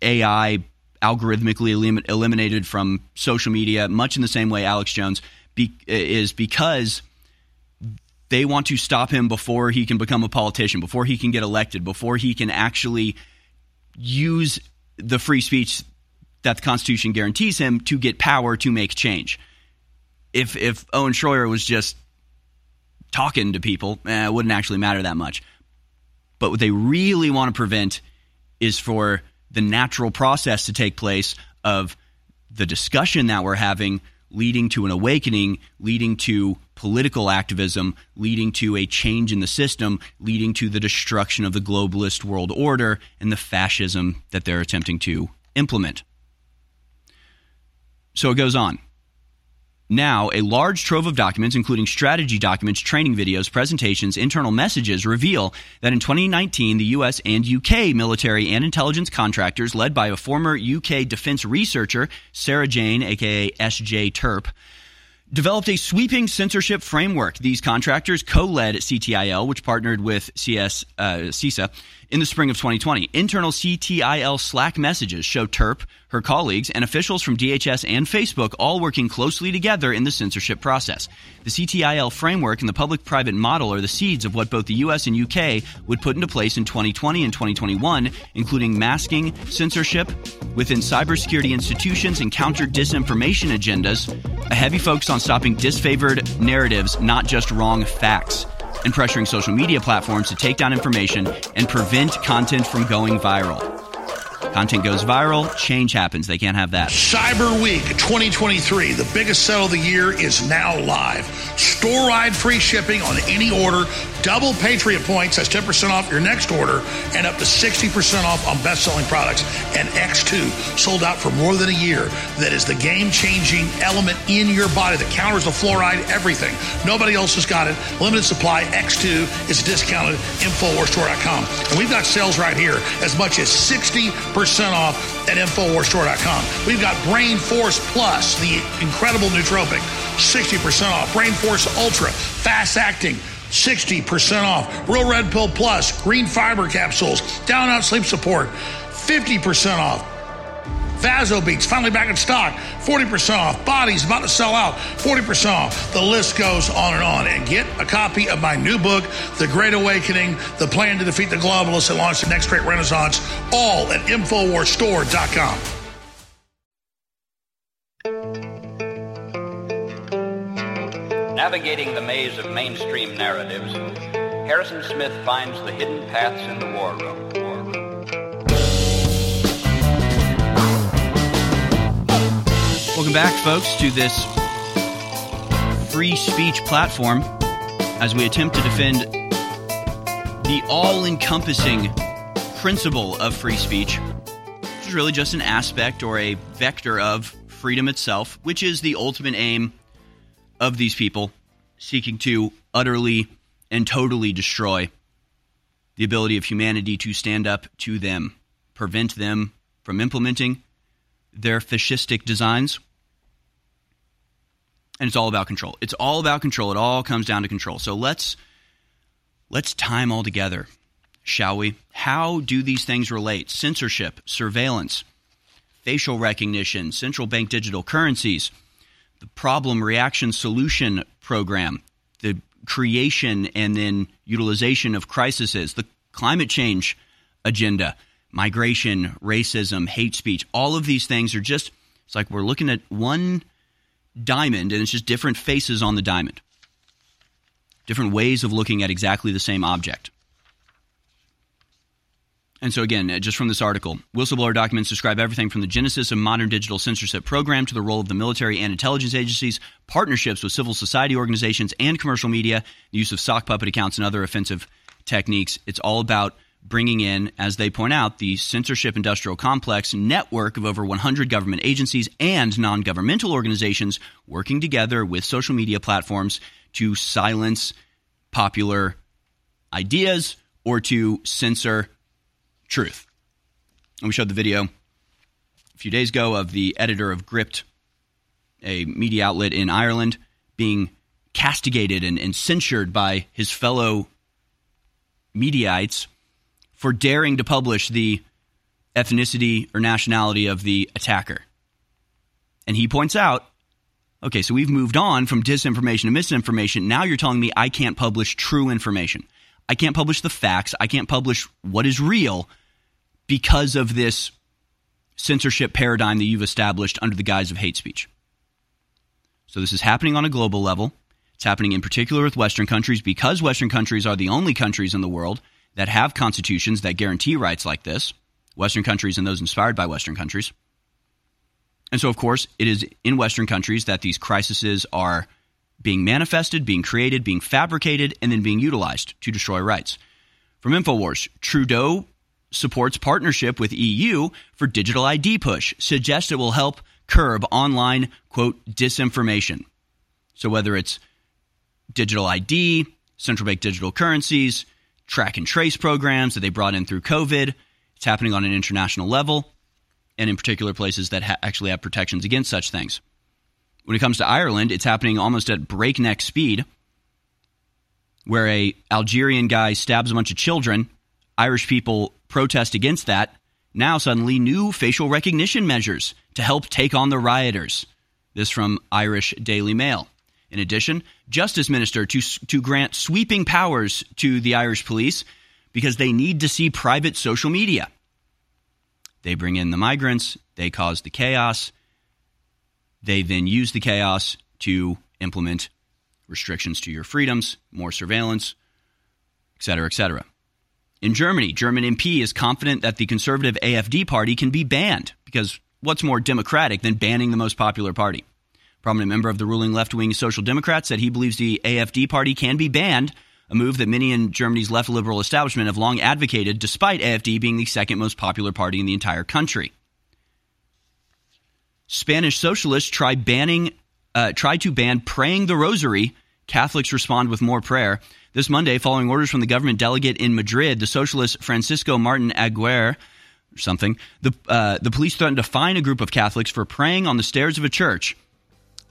AI algorithmically elim- eliminated from social media, much in the same way Alex Jones be- is because they want to stop him before he can become a politician, before he can get elected, before he can actually use the free speech that the Constitution guarantees him to get power to make change. If if Owen Shroyer was just talking to people, eh, it wouldn't actually matter that much. But what they really want to prevent is for the natural process to take place of the discussion that we're having leading to an awakening, leading to political activism, leading to a change in the system, leading to the destruction of the globalist world order and the fascism that they're attempting to implement. So it goes on. Now, a large trove of documents, including strategy documents, training videos, presentations, internal messages, reveal that in 2019, the US and UK military and intelligence contractors, led by a former UK defense researcher, Sarah Jane, aka SJ Terp, developed a sweeping censorship framework. These contractors co led CTIL, which partnered with CS, uh, CISA in the spring of 2020. Internal CTIL Slack messages show Terp, her colleagues, and officials from DHS and Facebook all working closely together in the censorship process. The CTIL framework and the public private model are the seeds of what both the US and UK would put into place in 2020 and 2021, including masking, censorship within cybersecurity institutions, and counter disinformation agendas, a heavy focus on stopping disfavored narratives, not just wrong facts. And pressuring social media platforms to take down information and prevent content from going viral. Content goes viral, change happens. They can't have that. Cyber Week 2023, the biggest sale of the year, is now live. Store ride free shipping on any order, double Patriot points, that's 10% off your next order, and up to 60% off on best selling products. And X2 sold out for more than a year. That is the game changing element in your body that counters the fluoride, everything. Nobody else has got it. Limited supply. X2 is discounted. Infowarsstore.com. And we've got sales right here as much as 60% off at Infowarsstore.com. We've got Brain Force Plus, the incredible nootropic, 60% off. Brain Force Ultra, fast acting. 60% off. Real Red Pill Plus, green fiber capsules, down out sleep support, 50% off. Vaso Beats finally back in stock, 40% off. Bodies about to sell out, 40% off. The list goes on and on. And get a copy of my new book, The Great Awakening, The Plan to Defeat the Globalists and Launch the Next Great Renaissance, all at InfoWarsStore.com. Navigating the maze of mainstream narratives, Harrison Smith finds the hidden paths in the war room. War room. Welcome back, folks, to this free speech platform as we attempt to defend the all encompassing principle of free speech, which is really just an aspect or a vector of freedom itself, which is the ultimate aim of these people seeking to utterly and totally destroy the ability of humanity to stand up to them, prevent them from implementing their fascistic designs. And it's all about control. It's all about control. It all comes down to control. So let's let's time all together, shall we? How do these things relate? Censorship, surveillance, facial recognition, central bank digital currencies, the problem reaction solution program, the creation and then utilization of crises, the climate change agenda, migration, racism, hate speech, all of these things are just, it's like we're looking at one diamond and it's just different faces on the diamond, different ways of looking at exactly the same object. And so, again, uh, just from this article, whistleblower documents describe everything from the genesis of modern digital censorship program to the role of the military and intelligence agencies, partnerships with civil society organizations and commercial media, the use of sock puppet accounts and other offensive techniques. It's all about bringing in, as they point out, the censorship industrial complex network of over 100 government agencies and non governmental organizations working together with social media platforms to silence popular ideas or to censor truth. And we showed the video a few days ago of the editor of Gript, a media outlet in Ireland, being castigated and, and censured by his fellow mediaites for daring to publish the ethnicity or nationality of the attacker. And he points out okay, so we've moved on from disinformation to misinformation. Now you're telling me I can't publish true information. I can't publish the facts. I can't publish what is real because of this censorship paradigm that you've established under the guise of hate speech. So this is happening on a global level. It's happening in particular with Western countries because Western countries are the only countries in the world that have constitutions that guarantee rights like this. Western countries and those inspired by Western countries. And so, of course, it is in Western countries that these crises are being manifested, being created, being fabricated, and then being utilized to destroy rights. From InfoWars, Trudeau supports partnership with EU for digital ID push, suggests it will help curb online, quote, disinformation. So whether it's digital ID, central bank digital currencies, track and trace programs that they brought in through COVID, it's happening on an international level and in particular places that ha- actually have protections against such things. When it comes to Ireland, it's happening almost at breakneck speed where a Algerian guy stabs a bunch of children, Irish people protest against that. Now, suddenly, new facial recognition measures to help take on the rioters. This from Irish Daily Mail. In addition, Justice Minister to, to grant sweeping powers to the Irish police because they need to see private social media. They bring in the migrants, they cause the chaos, they then use the chaos to implement restrictions to your freedoms, more surveillance, et cetera, et cetera. In Germany, German MP is confident that the conservative AFD party can be banned because what's more democratic than banning the most popular party? Prominent member of the ruling left wing Social Democrats said he believes the AFD party can be banned, a move that many in Germany's left liberal establishment have long advocated, despite AFD being the second most popular party in the entire country. Spanish socialists try banning, uh, tried to ban praying the rosary. Catholics respond with more prayer. This Monday, following orders from the government delegate in Madrid, the socialist Francisco Martin Aguirre, something, the, uh, the police threatened to fine a group of Catholics for praying on the stairs of a church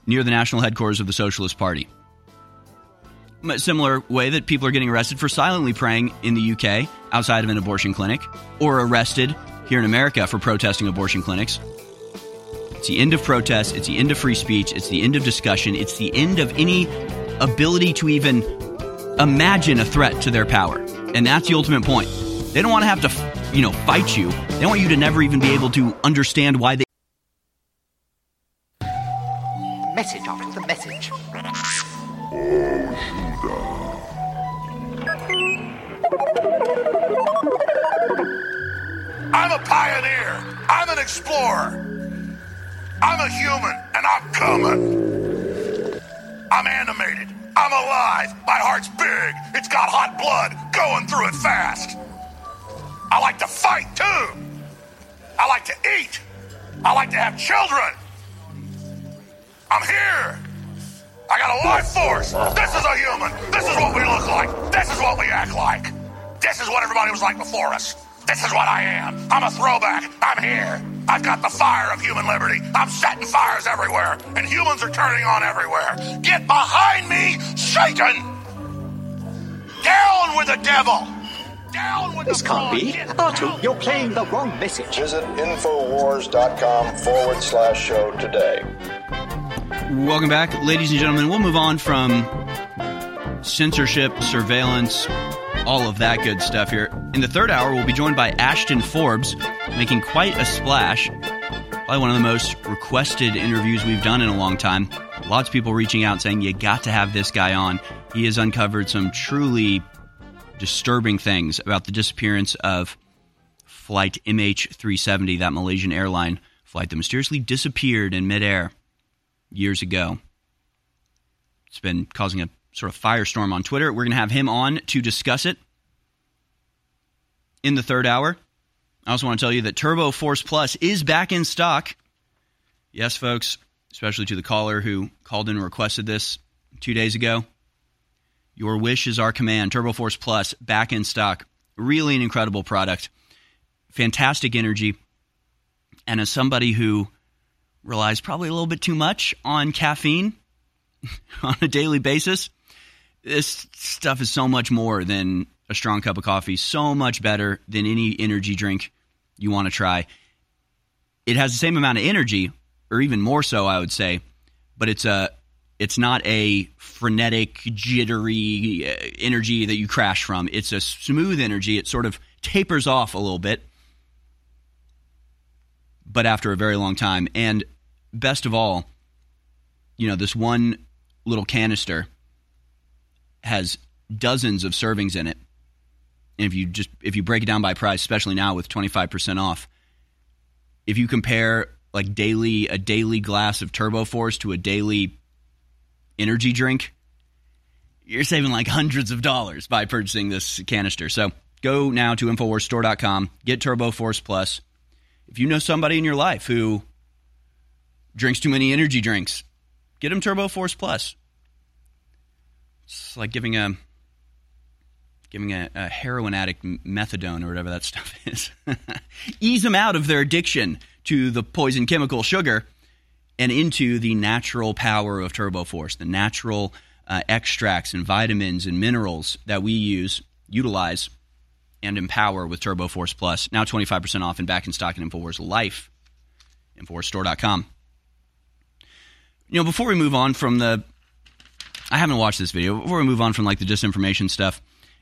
near the national headquarters of the Socialist Party. A similar way that people are getting arrested for silently praying in the UK outside of an abortion clinic, or arrested here in America for protesting abortion clinics. It's the end of protest, it's the end of free speech, it's the end of discussion, it's the end of any ability to even imagine a threat to their power. And that's the ultimate point. They don't want to have to, you know, fight you. They want you to never even be able to understand why they Message after the message. I'm a pioneer. I'm an explorer. I'm a human, and I'm coming. I'm animated. I'm alive. My heart's big. It's got hot blood going through it fast. I like to fight, too. I like to eat. I like to have children. I'm here. I got a life force. This is a human. This is what we look like. This is what we act like. This is what everybody was like before us. This is what I am. I'm a throwback. I'm here. I've got the fire of human liberty. I'm setting fires everywhere, and humans are turning on everywhere. Get behind me, Satan! Down with the devil! Down with This the can't be. fraud. Artu, you're playing the wrong message. Visit Infowars.com forward slash show today. Welcome back, ladies and gentlemen. We'll move on from censorship, surveillance, all of that good stuff here. In the third hour, we'll be joined by Ashton Forbes, making quite a splash. Probably one of the most requested interviews we've done in a long time. Lots of people reaching out saying, You got to have this guy on. He has uncovered some truly disturbing things about the disappearance of flight MH370, that Malaysian airline flight that mysteriously disappeared in midair years ago. It's been causing a sort of firestorm on Twitter. We're going to have him on to discuss it in the third hour. I also want to tell you that Turbo Force Plus is back in stock. Yes, folks, especially to the caller who called in and requested this two days ago. Your wish is our command. Turbo Force Plus back in stock. Really an incredible product. Fantastic energy. And as somebody who relies probably a little bit too much on caffeine on a daily basis, this stuff is so much more than a strong cup of coffee, so much better than any energy drink you want to try. It has the same amount of energy, or even more so, I would say, but it's a it's not a frenetic, jittery uh, energy that you crash from. It's a smooth energy. It sort of tapers off a little bit, but after a very long time. And best of all, you know, this one little canister has dozens of servings in it. And if you just if you break it down by price, especially now with 25% off, if you compare like daily a daily glass of Turbo Force to a daily energy drink, you're saving like hundreds of dollars by purchasing this canister. So go now to InfoWarsStore.com, get Turbo Force Plus. If you know somebody in your life who drinks too many energy drinks, get them Turbo Force Plus. It's like giving a giving a, a heroin addict methadone or whatever that stuff is. Ease them out of their addiction to the poison chemical sugar and into the natural power of Turbo Force, the natural uh, extracts and vitamins and minerals that we use, utilize, and empower with Turbo Force Plus. Now 25% off and back in stock in InfoWars Life, InfoWarsStore.com. You know, before we move on from the, I haven't watched this video. Before we move on from like the disinformation stuff,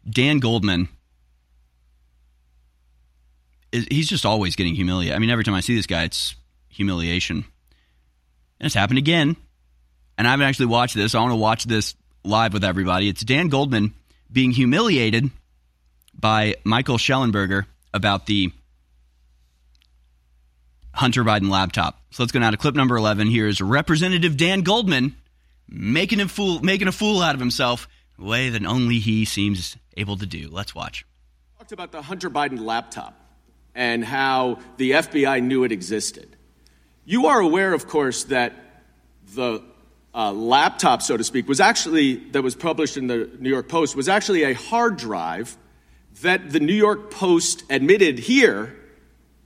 Dan Goldman, is, he's just always getting humiliated. I mean, every time I see this guy, it's humiliation. And it's happened again. And I haven't actually watched this. I want to watch this live with everybody. It's Dan Goldman being humiliated by Michael Shellenberger about the Hunter Biden laptop. So let's go now to clip number 11. Here's Representative Dan Goldman making a fool making a fool out of himself in a way that only he seems able to do. Let's watch. Talked about the Hunter Biden laptop and how the FBI knew it existed. You are aware, of course, that the uh, laptop, so to speak, was actually that was published in the New York Post was actually a hard drive that the New York Post admitted here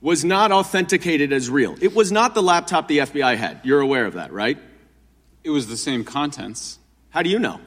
was not authenticated as real. It was not the laptop the FBI had. You're aware of that, right? It was the same contents. How do you know?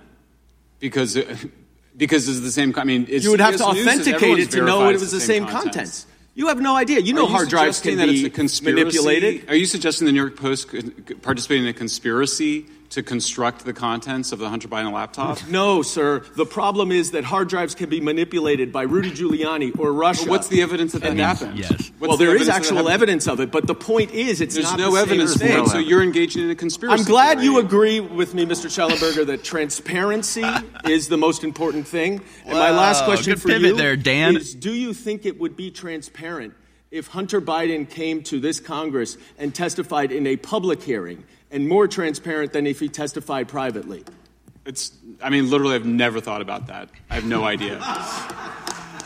Because because it's the same. I mean, it's, you would have to authenticate it to know it was the same, contents. contents. You have no idea. You know you hard drives can that be it's a conspiracy? manipulated. Are you suggesting the New York Post could participate in a conspiracy to construct the contents of the Hunter Biden laptop? No, sir. The problem is that hard drives can be manipulated by Rudy Giuliani or Russia. Well, what's the evidence that that And- happened? Yes. What's well, the there is actual evidence of it, but the point is, it's There's not no the evidence same for thing. it, so you're engaging in a conspiracy. I'm glad you agree with me, Mr. Shellenberger, that transparency is the most important thing. And my last question good for pivot you there, Dan. is: Do you think it would be transparent if Hunter Biden came to this Congress and testified in a public hearing, and more transparent than if he testified privately? It's. I mean, literally, I've never thought about that. I have no idea.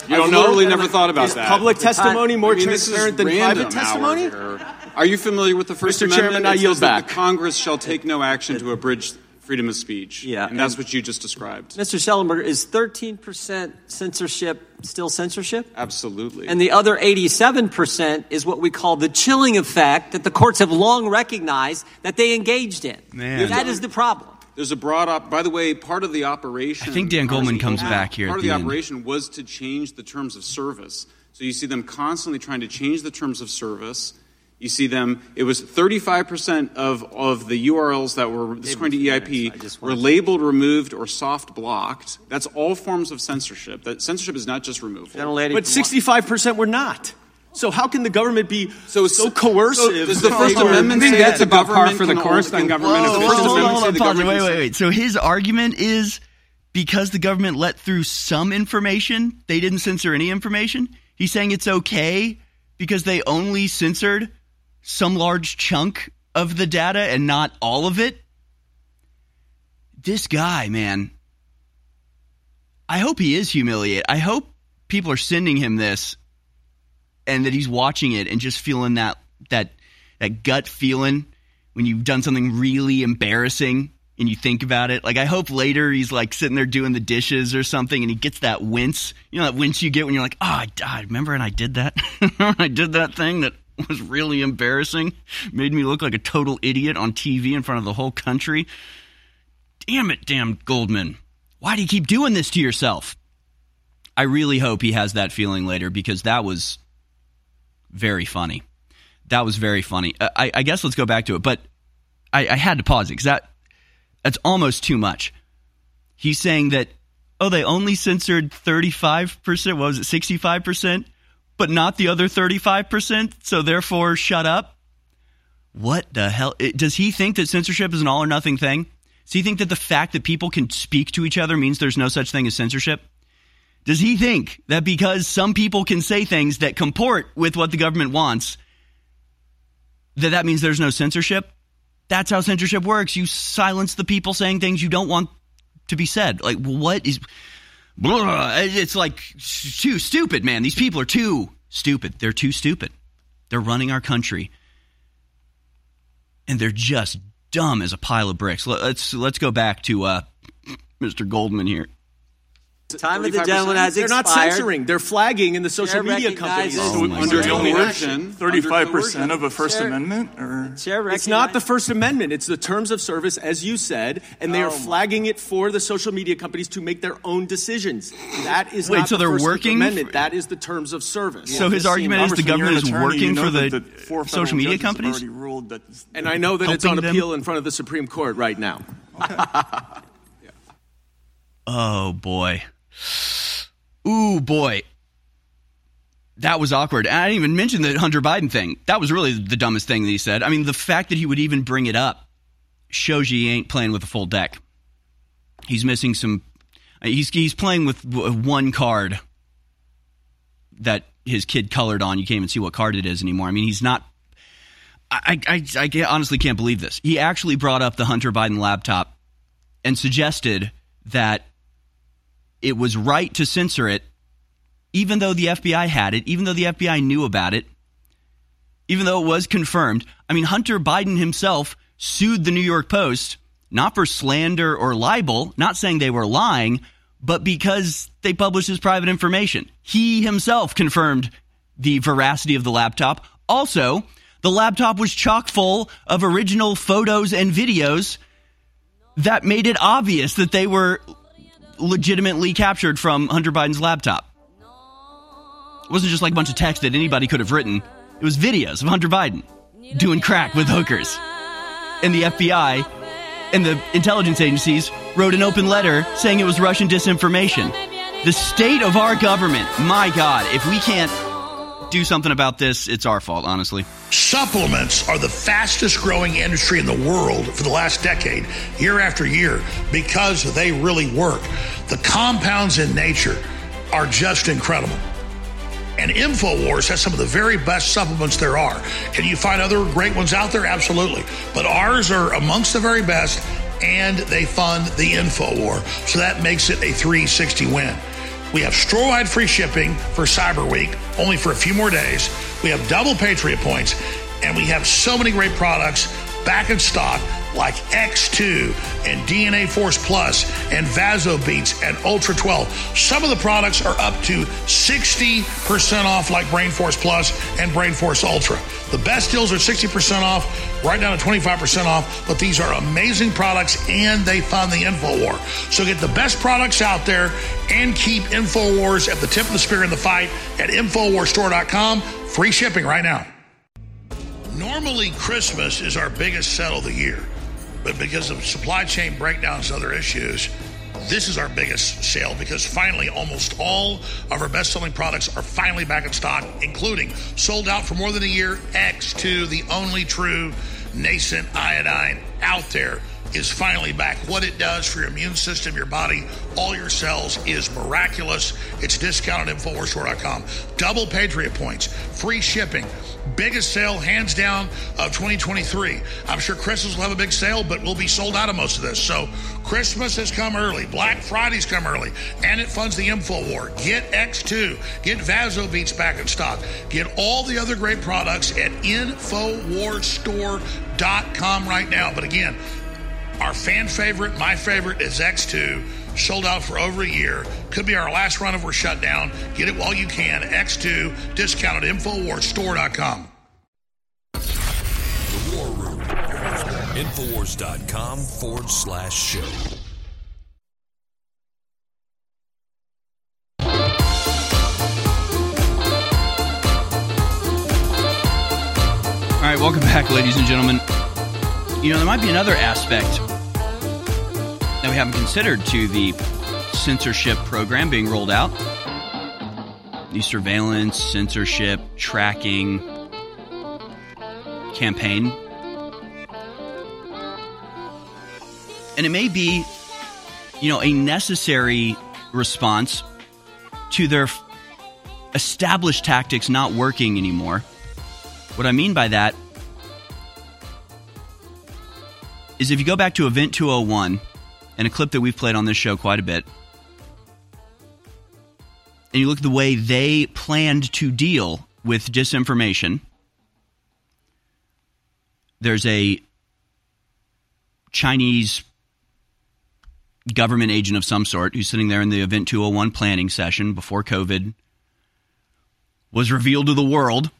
You don't know? literally never thought about Is that. public testimony more I mean, this is transparent than random private testimony? here. Are you familiar with the First Mr. Amendment? Chairman, I It yield that back. The Congress shall take no action to abridge freedom of speech. Yeah, and that's and- what you just described. Mr. Shellenberger, is 13% censorship still censorship? Absolutely. And the other 87% is what we call the chilling effect that the courts have long recognized that they engaged in. Man. That is the problem. There's a broad op. By the way, part of the operation. I think Dan Goldman comes Goldman, back here Part at of the the end. operation was to change the terms of service. So you see them constantly trying to change the terms of service. You see them. It was 35% of of the URLs that were this according to EIP were labeled removed or soft blocked. That's all forms of censorship. That censorship is not just removal. But 65% were not. So how can the government be so, so coercive? does the First Amendment say that the government can only- can- Whoa, First hold on, Amendment hold say the government Wait, wait, wait. So his argument is because the government let through some information, they didn't censor any information. He's saying it's okay because they only censored some large chunk of the data and not all of it. This guy, man. I hope he is humiliated. I hope people are sending him this and that he's watching it and just feeling that that that gut feeling when you've done something really embarrassing and you think about it. Like I hope later he's like sitting there doing the dishes or something and he gets that wince. You know that wince you get when you're like, "Oh, I, I remember and I did that. I did that thing that was really embarrassing. Made me look like a total idiot on TV in front of the whole country." Damn it, damn Goldman. Why do you keep doing this to yourself? I really hope he has that feeling later because that was very funny. That was very funny. Uh, I, I guess let's go back to it, but I, I had to pause it because that that's almost too much. He's saying that oh, they only censored thirty five percent. What was it, sixty five percent, but not the other thirty five percent. So therefore, shut up. What the hell? Does he think that censorship is an all or nothing thing? Does he think that the fact that people can speak to each other means there's no such thing as censorship? Does he think that because some people can say things that comport with what the government wants, that that means there's no censorship? That's how censorship works. You silence the people saying things you don't want to be said. Like, what is. It's like too stupid, man. These people are too stupid. They're too stupid. They're running our country. And they're just dumb as a pile of bricks. Let- Let's let's go back to uh, Mr. Goldman here. Time of the gentleman has They're not censoring. They're flagging in the social Chair media companies. recognizes- So Oh my under God. coercion, Thirty-five under percent of a First Chair- Amendment, or It's not the First Amendment. It's the terms of service, as you said, and they are Oh, my- flagging it for the social media companies to make their own decisions. That is Wait, not so the they're First working Amendment. for- That is the terms of service. So his argument is the Congressman, you're government an is attorney, working you know for that the, the four social media judges have companies. already ruled that And I know that it's on Helping them? appeal in front of the Supreme Court right now. Oh boy. Ooh boy. That was awkward. And I didn't even mention the Hunter Biden thing. That was really the dumbest thing that he said. I mean, the fact that he would even bring it up shows you he ain't playing with a full deck. He's missing some. He's he's playing with one card that his kid colored on. You can't even see what card it is anymore. I mean, he's not. I, I, I honestly can't believe this. He actually brought up the Hunter Biden laptop and suggested that it was right to censor it, even though the FBI had it, even though the FBI knew about it, even though it was confirmed. I mean, Hunter Biden himself sued the New York Post not for slander or libel, not saying they were lying, but because they published his private information. He himself confirmed the veracity of the laptop. Also, the laptop was chock full of original photos and videos that made it obvious that they were legitimately captured from Hunter Biden's laptop. It wasn't just like a bunch of text that anybody could have written. It was videos of Hunter Biden doing crack with hookers. And the FBI and the intelligence agencies wrote an open letter saying it was Russian disinformation. The state of our government, my God, if we can't do something about this, it's our fault, honestly. Supplements are the fastest growing industry in the world for the last decade, year after year, because they really work. The compounds in nature are just incredible. And InfoWars has some of the very best supplements there are. Can you find other great ones out there? Absolutely. But ours are amongst the very best, and they fund the InfoWar. So that makes it a 360 win. We have store-wide free shipping for Cyber Week, only for a few more days. We have double Patriot points, and we have so many great products back in stock like X2 and DNA Force Plus and Vasobeats and Ultra 12. Some of the products are up to 60% off like Brain Force Plus and Brain Force Ultra. The best deals are 60% off, right down to 25% off, but these are amazing products and they fund the InfoWar. So get the best products out there and keep InfoWars at the tip of the spear in the fight at InfoWarsStore.com. Free shipping right now. Normally, Christmas is our biggest sale of the year. But because of supply chain breakdowns and other issues, this is our biggest sale because finally almost all of our best selling products are finally back in stock, including sold out for more than a year X2, the only true nascent iodine out there is finally back. What it does for your immune system, your body, all your cells is miraculous. It's discounted at InfoWarsStore.com. Double Patriot points, free shipping. Biggest sale, hands down, of 2023. I'm sure Christmas will have a big sale, but we'll be sold out of most of this. So Christmas has come early. Black Friday's come early. And it funds the InfoWar. Get X2. Get Vasobeats back in stock. Get all the other great products at InfoWarsStore.com right now. But again, our fan favorite, my favorite, is X2. Sold out for over a year. Could be our last run if we're shut down. Get it while you can. X2, discounted InfoWarsStore.com. The War Room. Infowars.com forward slash show. All right, welcome back, ladies and gentlemen. You know, there might be another aspect that we haven't considered to the censorship program being rolled out. The surveillance, censorship, tracking campaign. And it may be, you know, a necessary response to their established tactics not working anymore. What I mean by that is if you go back to Event 201 and a clip that we've played on this show quite a bit, and you look at the way they planned to deal with disinformation, there's a Chinese government agent of some sort who's sitting there in the Event 201 planning session before COVID was revealed to the world,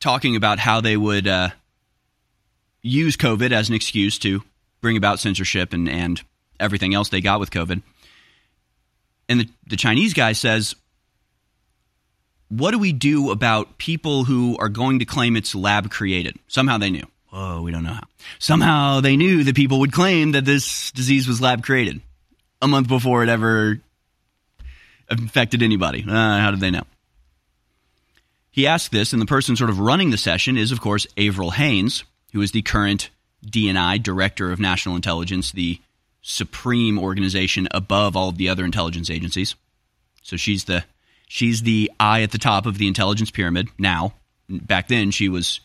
talking about how they would. Uh, use COVID as an excuse to bring about censorship and, and everything else they got with COVID. And the, the Chinese guy says, What do we do about people who are going to claim it's lab created? Somehow they knew. Oh, we don't know how. Somehow they knew that people would claim that this disease was lab created a month before it ever infected anybody. Uh, how did they know? He asked this, and the person sort of running the session is, of course, Avril Haines, who is the current DNI, Director of National Intelligence, the supreme organization above all of the other intelligence agencies. So she's the She's the eye at the top of the intelligence pyramid now. Back then, she was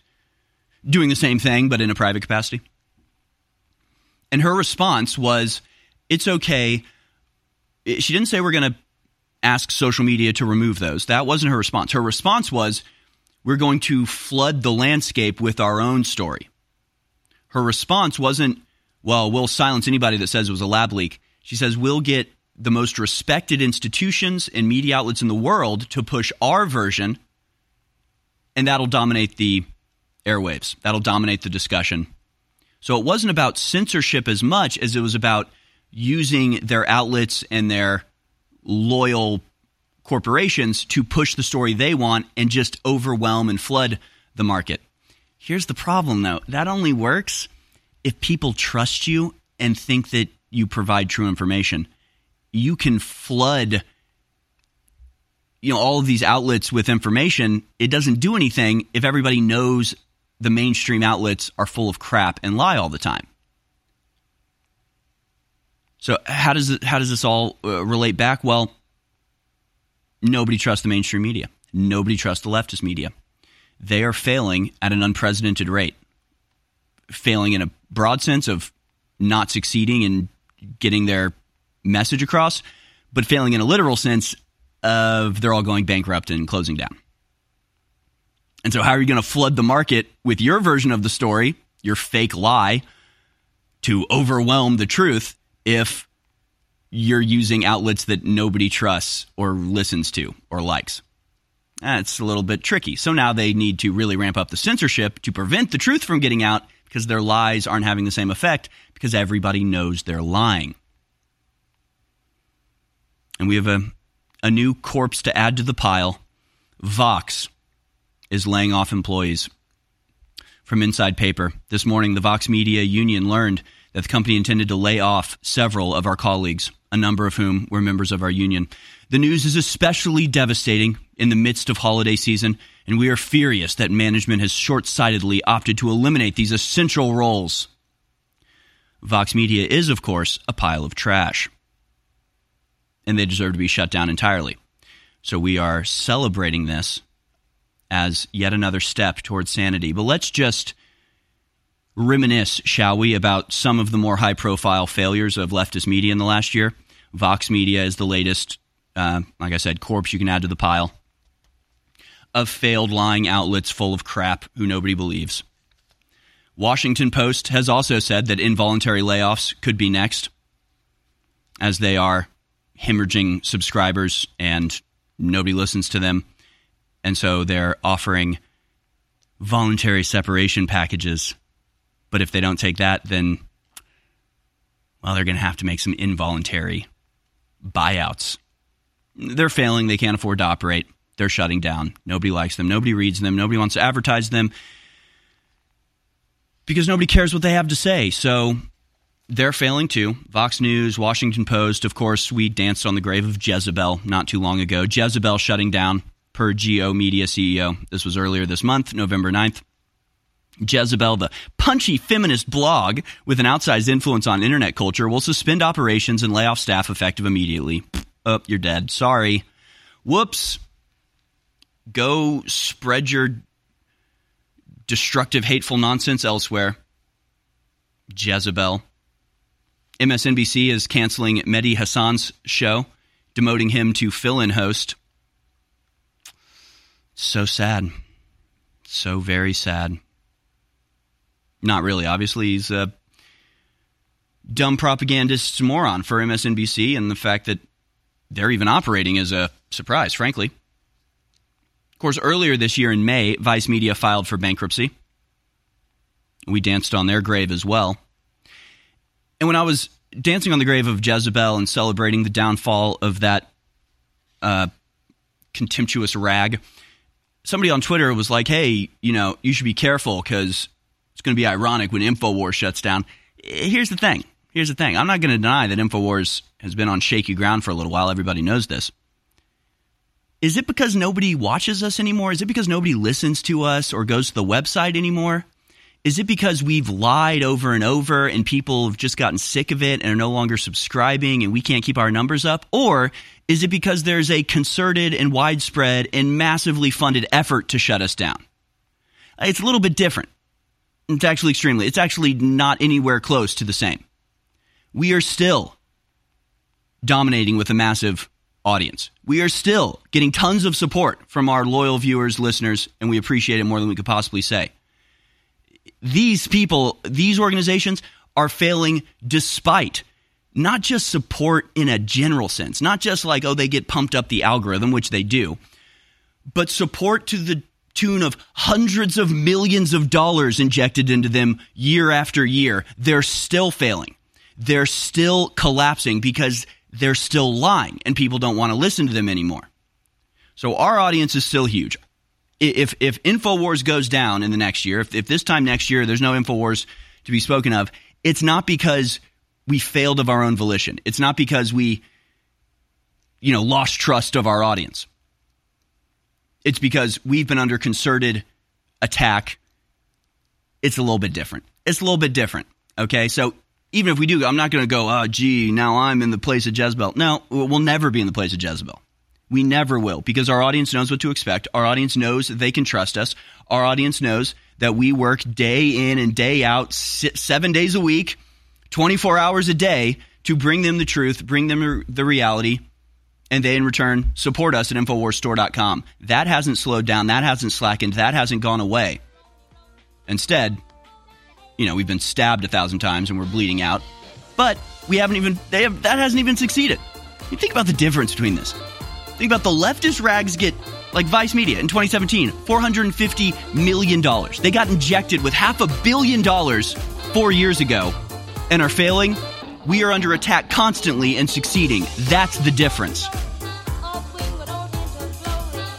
doing the same thing, but in a private capacity. And her response was, It's okay. She didn't say we're going to ask social media to remove those. That wasn't her response. Her response was, We're going to flood the landscape with our own story. Her response wasn't, Well, we'll silence anybody that says it was a lab leak. She says, We'll get the most respected institutions and media outlets in the world to push our version, and that'll dominate the airwaves. That'll dominate the discussion. So it wasn't about censorship as much as it was about using their outlets and their loyal corporations to push the story they want and just overwhelm and flood the market. Here's the problem though that only works if people trust you and think that you provide true information. You can flood you know all of these outlets with information it doesn't do anything if everybody knows the mainstream outlets are full of crap and lie all the time. So how does it, how does this all uh, relate back? Well, nobody trusts the mainstream media. Nobody trusts the leftist media. They are failing at an unprecedented rate. Failing in a broad sense of not succeeding in getting their message across, but failing in a literal sense of they're all going bankrupt and closing down. And so, how are you going to flood the market with your version of the story, your fake lie, to overwhelm the truth if you're using outlets that nobody trusts or listens to or likes? Eh, That's a little bit tricky. So now they need to really ramp up the censorship to prevent the truth from getting out because their lies aren't having the same effect because everybody knows they're lying. And we have a, a new corpse to add to the pile Vox is laying off employees. From Inside Paper, this morning, the Vox Media Union learned that the company intended to lay off several of our colleagues, a number of whom were members of our union. The news is especially devastating in the midst of holiday season, and we are furious that management has short sightedly opted to eliminate these essential roles. Vox Media is, of course, a pile of trash, and they deserve to be shut down entirely. So we are celebrating this as yet another step towards sanity. But let's just reminisce, shall we, about some of the more high profile failures of leftist media in the last year. Vox Media is the latest, uh, like I said, corpse you can add to the pile of failed lying outlets full of crap who nobody believes. Washington Post has also said that involuntary layoffs could be next, as they are hemorrhaging subscribers and nobody listens to them. And so they're offering voluntary separation packages. But if they don't take that, then, well, they're going to have to make some involuntary buyouts. They're failing. They can't afford to operate. They're shutting down. Nobody likes them. Nobody reads them. Nobody wants to advertise them because nobody cares what they have to say. So they're failing too. Vox News, Washington Post, of course, we danced on the grave of Jezebel not too long ago. Jezebel shutting down per G/O Media CEO. This was earlier this month, November 9th. Jezebel, the punchy feminist blog with an outsized influence on internet culture, will suspend operations and lay off staff effective immediately. Oh, you're dead. Sorry. Whoops. Go spread your destructive, hateful nonsense elsewhere. Jezebel. MSNBC is canceling Mehdi Hasan's show, demoting him to fill in host. So sad. So very sad. Not really. Obviously, he's a dumb propagandist moron for MSNBC, and the fact that they're even operating is a surprise, frankly. Course, earlier this year in May, Vice Media filed for bankruptcy. We danced on their grave as well. And when I was dancing on the grave of Jezebel and celebrating the downfall of that uh, contemptuous rag, somebody on Twitter was like, hey, you know, you should be careful because it's going to be ironic when InfoWars shuts down. Here's the thing. Here's the thing. I'm not going to deny that InfoWars has been on shaky ground for a little while. Everybody knows this. Is it because nobody watches us anymore? Is it because nobody listens to us or goes to the website anymore? Is it because we've lied over and over and people have just gotten sick of it and are no longer subscribing and we can't keep our numbers up? Or is it because there's a concerted and widespread and massively funded effort to shut us down? It's a little bit different. It's actually extremely, it's actually not anywhere close to the same. We are still dominating with a massive audience. We are still getting tons of support from our loyal viewers, listeners, and we appreciate it more than we could possibly say these people, these organizations are failing despite not just support in a general sense, not just like, oh, they get pumped up the algorithm, which they do, but support to the tune of hundreds of millions of dollars injected into them year after year. They're still failing. They're still collapsing because they're still lying and people don't want to listen to them anymore. So our audience is still huge if if Infowars goes down in the next year, if, if this time next year there's no Infowars to be spoken of, it's not because we failed of our own volition. It's not because we, you know, lost trust of our audience. It's because we've been under concerted attack. It's a little bit different. It's a little bit different. Okay, so even if we do, I'm not going to go, oh, gee, now I'm in the place of Jezebel. No, we'll never be in the place of Jezebel. We never will because our audience knows what to expect. Our audience knows that they can trust us. Our audience knows that we work day in and day out, seven days a week, 24 hours a day to bring them the truth, bring them the reality, and they in return support us at InfoWarsStore.com. That hasn't slowed down. That hasn't slackened. That hasn't gone away. Instead, you know, we've been stabbed a thousand times and we're bleeding out, but we haven't even, they have, that hasn't even succeeded. You think about the difference between this. Think about the leftist rags get like Vice Media in 2017, $450 million. They got injected with half a billion dollars four years ago and are failing. We are under attack constantly and succeeding. That's the difference.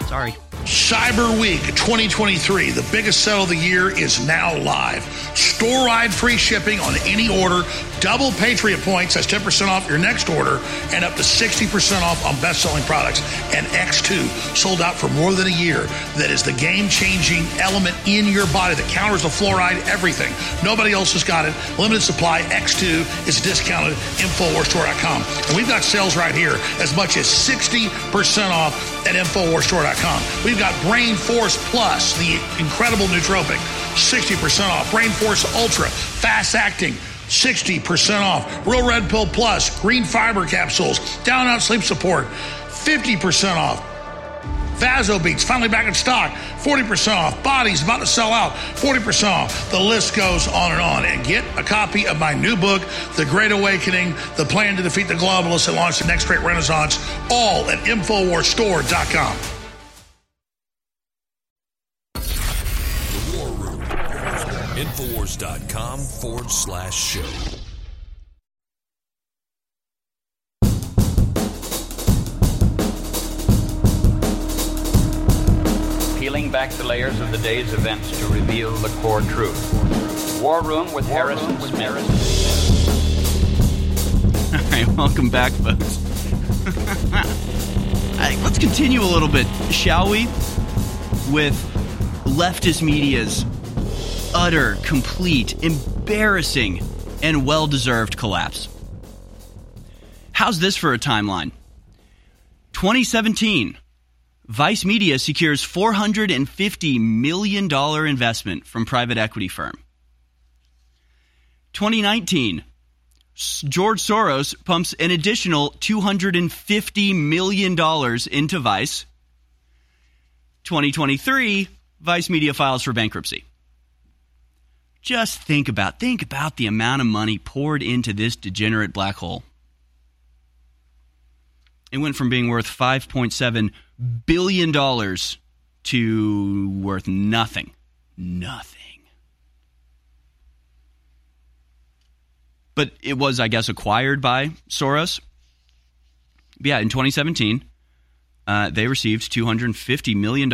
Sorry. Cyber Week 2023, the biggest sale of the year, is now live. Store wide free shipping on any order, double Patriot points, that's 10% off your next order, and up to 60% off on best selling products. And X2, sold out for more than a year. That is the game changing element in your body that counters the fluoride, everything. Nobody else has got it. Limited supply. X2 is discounted. InfoWarsStore.com. And we've got sales right here as much as 60% off at InfoWarsStore.com. We've got Brain Force Plus, the incredible nootropic, 60% off. Brain Force Ultra, fast acting. 60% off. Real Red Pill Plus, green fiber capsules, down out sleep support, 50% off. Vaso Beats finally back in stock, 40% off. Bodies about to sell out, 40% off. The list goes on and on. And get a copy of my new book, The Great Awakening, The Plan to Defeat the Globalists and Launch the Next Great Renaissance, all at InfoWarsStore.com. Infowars.com forward slash show. Peeling back the layers of the day's events to reveal the core truth. War Room with War Harrison Room with Smith. All right, welcome back, folks. right, let's continue a little bit, shall we? With leftist media's utter, complete, embarrassing, and well deserved collapse. How's this for a timeline? 2017, Vice Media secures $450 million investment from private equity firm. 2019, George Soros pumps an additional $250 million into Vice. 2023, Vice Media files for bankruptcy. Just think about think about the amount of money poured into this degenerate black hole. It went from being worth 5.7 billion dollars to worth nothing. Nothing. But it was, I guess, acquired by Soros. Yeah, in 2017, uh, they received $250 million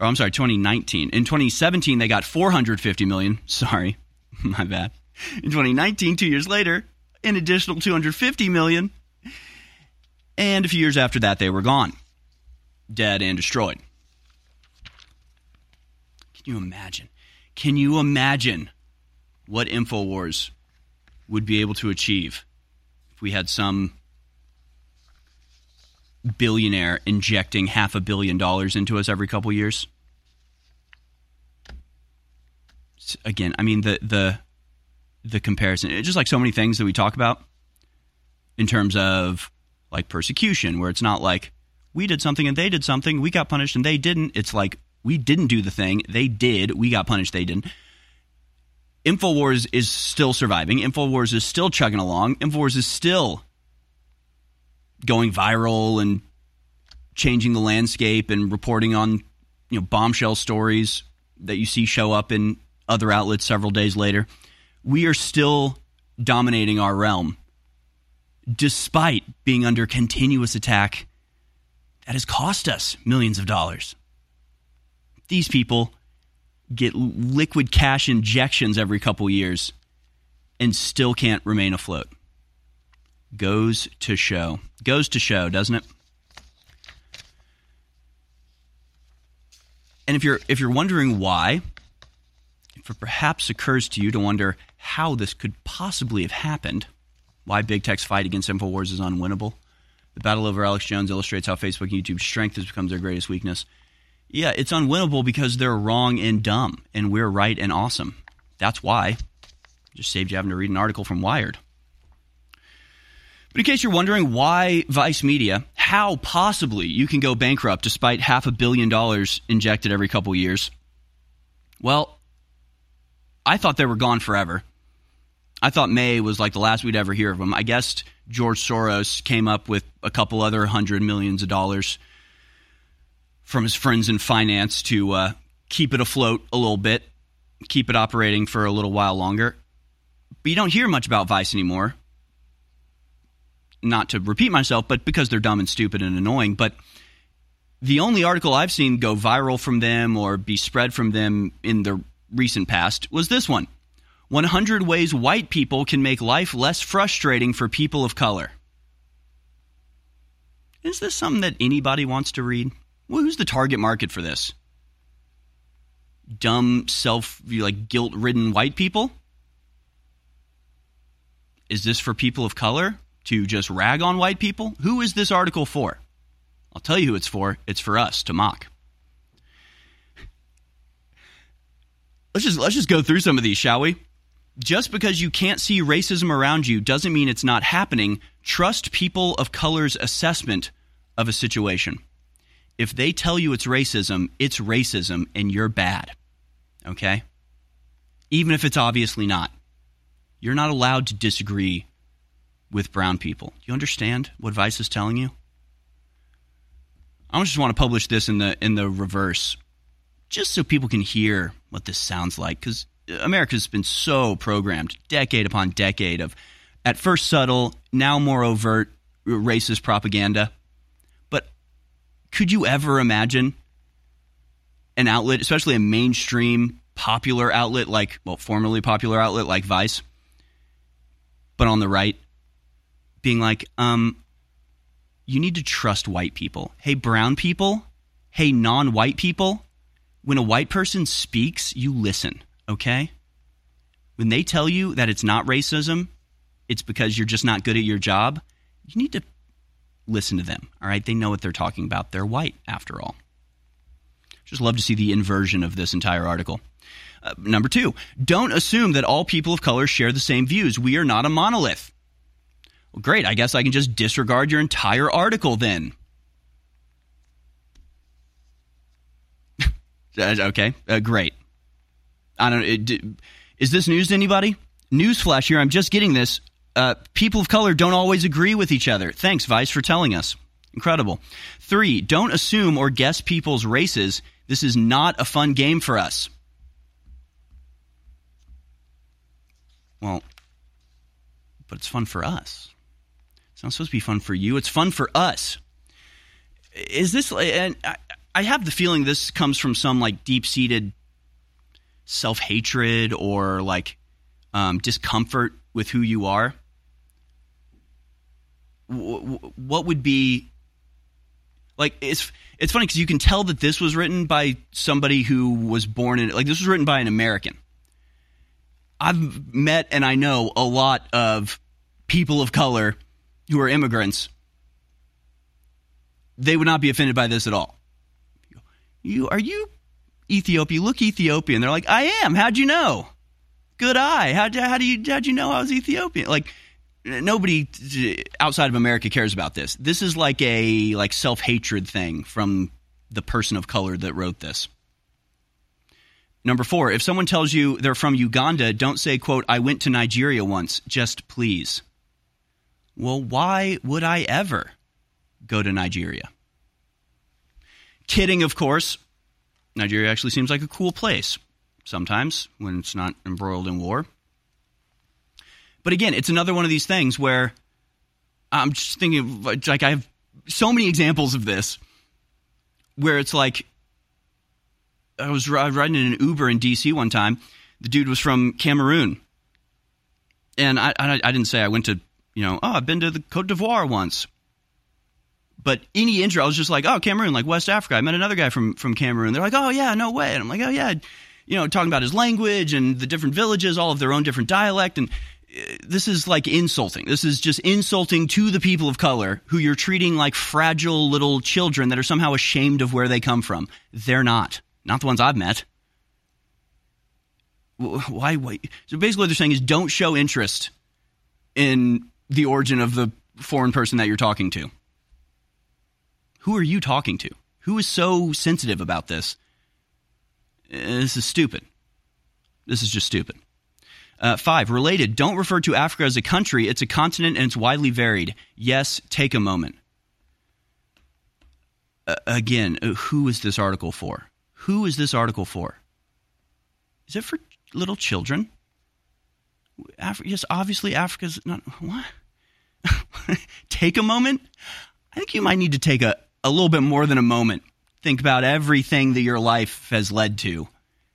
or I'm sorry, 2019. In 2017, they got 450 million. Sorry, my bad. In 2019, two years later, an additional 250 million. And a few years after that, they were gone, dead and destroyed. Can Can you imagine? Can you imagine what InfoWars would be able to achieve if we had some billionaire injecting half a billion dollars into us every couple years? Again, I mean the the the comparison, it's just like so many things that we talk about in terms of like persecution, where it's not like we did something and they did something, we got punished and they didn't. It's like we didn't do the thing, they did, we got punished, they didn't. InfoWars is still surviving. InfoWars is still chugging along. InfoWars is still going viral and changing the landscape and reporting on you know bombshell stories that you see show up in other outlets several days later. We are still dominating our realm despite being under continuous attack that has cost us millions of dollars. These people get liquid cash injections every couple years and still can't remain afloat. Goes to show. Goes to show, doesn't it? And if you're if you're wondering why, if it perhaps occurs to you to wonder how this could possibly have happened, why big tech's fight against InfoWars is unwinnable, the battle over Alex Jones illustrates how Facebook and YouTube's strength has become their greatest weakness. Yeah, it's unwinnable because they're wrong and dumb, and we're right and awesome. That's why. Just saved you having to read an article from Wired. But in case you're wondering why Vice Media, how possibly you can go bankrupt despite half a billion dollars injected every couple years, well, I thought they were gone forever. I thought May was like the last we'd ever hear of them. I guess George Soros came up with a couple other hundred millions of dollars from his friends in finance to uh, keep it afloat a little bit, keep it operating for a little while longer. But you don't hear much about Vice anymore. Not to repeat myself, but because they're dumb and stupid and annoying. But the only article I've seen go viral from them or be spread from them in the recent past was this one 100 Ways White People Can Make Life Less Frustrating for People of Color. Is this something that anybody wants to read? Well, who's the target market for this? Dumb, self, like guilt ridden white people? Is this for people of color to just rag on white people? Who is this article for? I'll tell you who it's for. It's for us to mock. Let's just let's just go through some of these, shall we? Just because you can't see racism around you doesn't mean it's not happening. Trust people of color's assessment of a situation if they tell you it's racism, it's racism and you're bad. Okay? Even if it's obviously not. You're not allowed to disagree with brown people. Do you understand what Vice is telling you? I just want to publish this in the in the reverse just so people can hear what this sounds like cuz America's been so programmed decade upon decade of at first subtle, now more overt racist propaganda But could you ever imagine an outlet, especially a mainstream popular outlet like, well, formerly popular outlet like Vice, but on the right, being like, um, you need to trust white people. Hey, brown people. Hey, non white people. When a white person speaks, you listen, okay? When they tell you that it's not racism, it's because you're just not good at your job, you need to listen to them. All right, they know what they're talking about. They're white, after all. Just love to see the inversion of this entire article. Uh, number two, don't assume that all people of color share the same views. We are not a monolith. Well, great. I guess I can just disregard your entire article then. Okay, uh, great. I don't. It, is this news to anybody? Newsflash here. I'm just getting this. Uh, people of color don't always agree with each other. Thanks, Vice, for telling us. Incredible. Three, don't assume or guess people's races. This is not a fun game for us. Well, but it's fun for us. It's not supposed to be fun for you. It's fun for us. Is this, and I have the feeling this comes from some like deep seated self hatred or like um, discomfort with who you are what would be Like it's it's funny because you can tell that this was written by somebody who was born in like this was written by an American. I've met and I know a lot of people of color who are immigrants. They would not be offended by this at all. You are you Ethiopia? You look Ethiopian. They're like, I am. How'd you know? Good eye. How how do you how'd you know I was Ethiopian? Like nobody uh, outside of America cares about this. This is like a like self hatred thing from the person of color that wrote this. Number four, if someone tells you they're from Uganda, don't say, quote, I went to Nigeria once, just please. Well, why would I ever go to Nigeria? Kidding, of course. Nigeria actually seems like a cool place sometimes when it's not embroiled in war. But again, it's another one of these things where I'm just thinking, of, like, I have so many examples of this where it's like I was riding in an Uber in DC one time. The dude was from Cameroon, and I, I, I didn't say I went to you know oh I've been to the Cote d'Ivoire once. But any intro, I was just like, oh, Cameroon, like West Africa. I met another guy from from Cameroon. They're like, oh yeah, no way. And I'm like, oh yeah, you know, talking about his language and the different villages, all of their own different dialect, and uh, this is like insulting. This is just insulting to the people of color who you're treating like fragile little children that are somehow ashamed of where they come from. They're not. Not the ones I've met. Why? So basically, what they're saying is don't show interest in the origin of the foreign person that you're talking to. Who are you talking to? Who is so sensitive about this? This is stupid. This is just stupid. Uh, five, related. Don't refer to Africa as a country. It's a continent and it's widely varied. Yes, take a moment. Uh, again, uh, who is this article for? Who is this article for? Is it for little children? Af- yes, obviously Africa's not. What? take a moment? I think you might need to take a, a little bit more than a moment. Think about everything that your life has led to.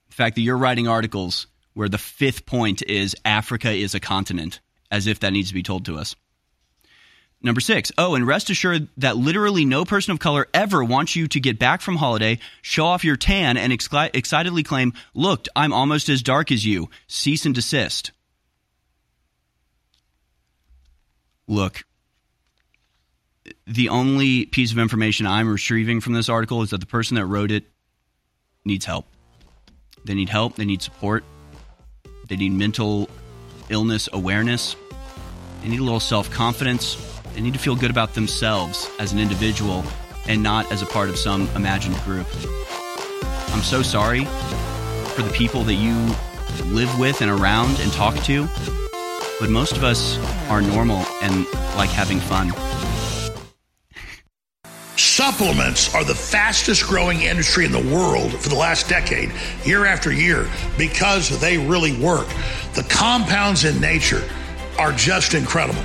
The fact that you're writing articles where the fifth point is Africa is a continent, as if that needs to be told to us. Number six, oh, and rest assured that literally no person of color ever wants you to get back from holiday, show off your tan, and excitedly claim, Look, I'm almost as dark as you. Cease and desist. Look, the only piece of information I'm retrieving from this article is that the person that wrote it needs help. They need help, they need support, they need mental illness awareness, they need a little self confidence they need to feel good about themselves as an individual and not as a part of some imagined group. I'm so sorry for the people that you live with and around and talk to, but most of us are normal and like having fun. Supplements are the fastest growing industry in the world for the last decade, year after year, because they really work. The compounds in nature are just incredible.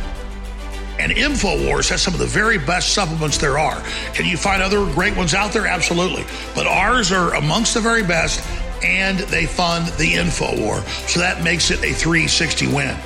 And InfoWars has some of the very best supplements there are. Can you find other great ones out there? Absolutely. But ours are amongst the very best, and they fund the InfoWar. So that makes it a 360 win.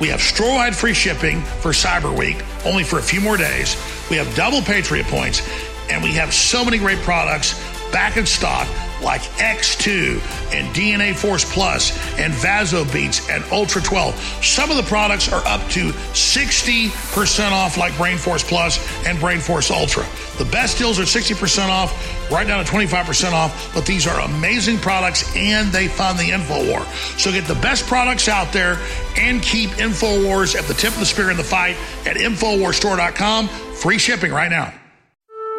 We have store-wide free shipping for Cyber Week, only for a few more days. We have double Patriot points, and we have so many great products back in stock like X2 and DNA Force Plus and Vasobeats and Ultra 12. Some of the products are up to 60% off, like Brain Force Plus and Brain Force Ultra. The best deals are 60% off, right down to 25% off, but these are amazing products and they fund the InfoWar. So get the best products out there and keep InfoWars at the tip of the spear in the fight at InfoWarsStore.com. Free shipping right now.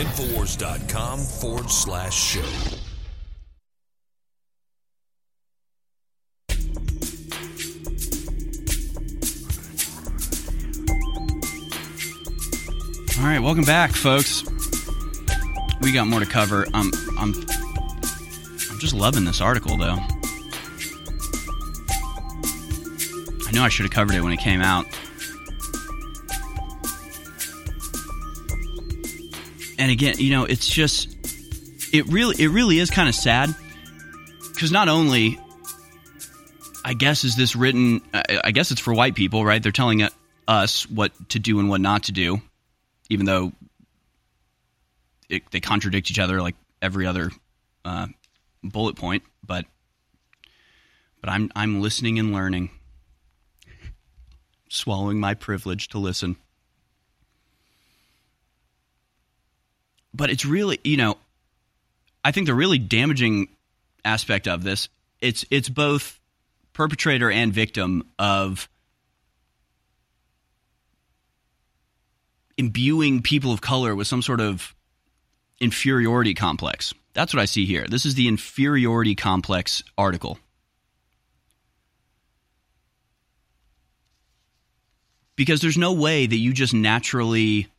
Infowars.com forward slash show. All right, welcome back, folks. We got more to cover. I'm, I'm, I'm just loving this article, though. I know I should have covered it when it came out. And again, you know, it's just, it really, it really is kind of sad because not only, I guess, is this written, I guess it's for white people, right? They're telling us what to do and what not to do even though it, they contradict each other like every other uh, bullet point. But but I'm I'm listening and learning, swallowing my privilege to listen. But it's really you know, I think the really damaging aspect of this it's it's both perpetrator and victim of imbuing people of color with some sort of inferiority complex. That's what I see here. This is the inferiority complex article. Because there's no way that you just naturally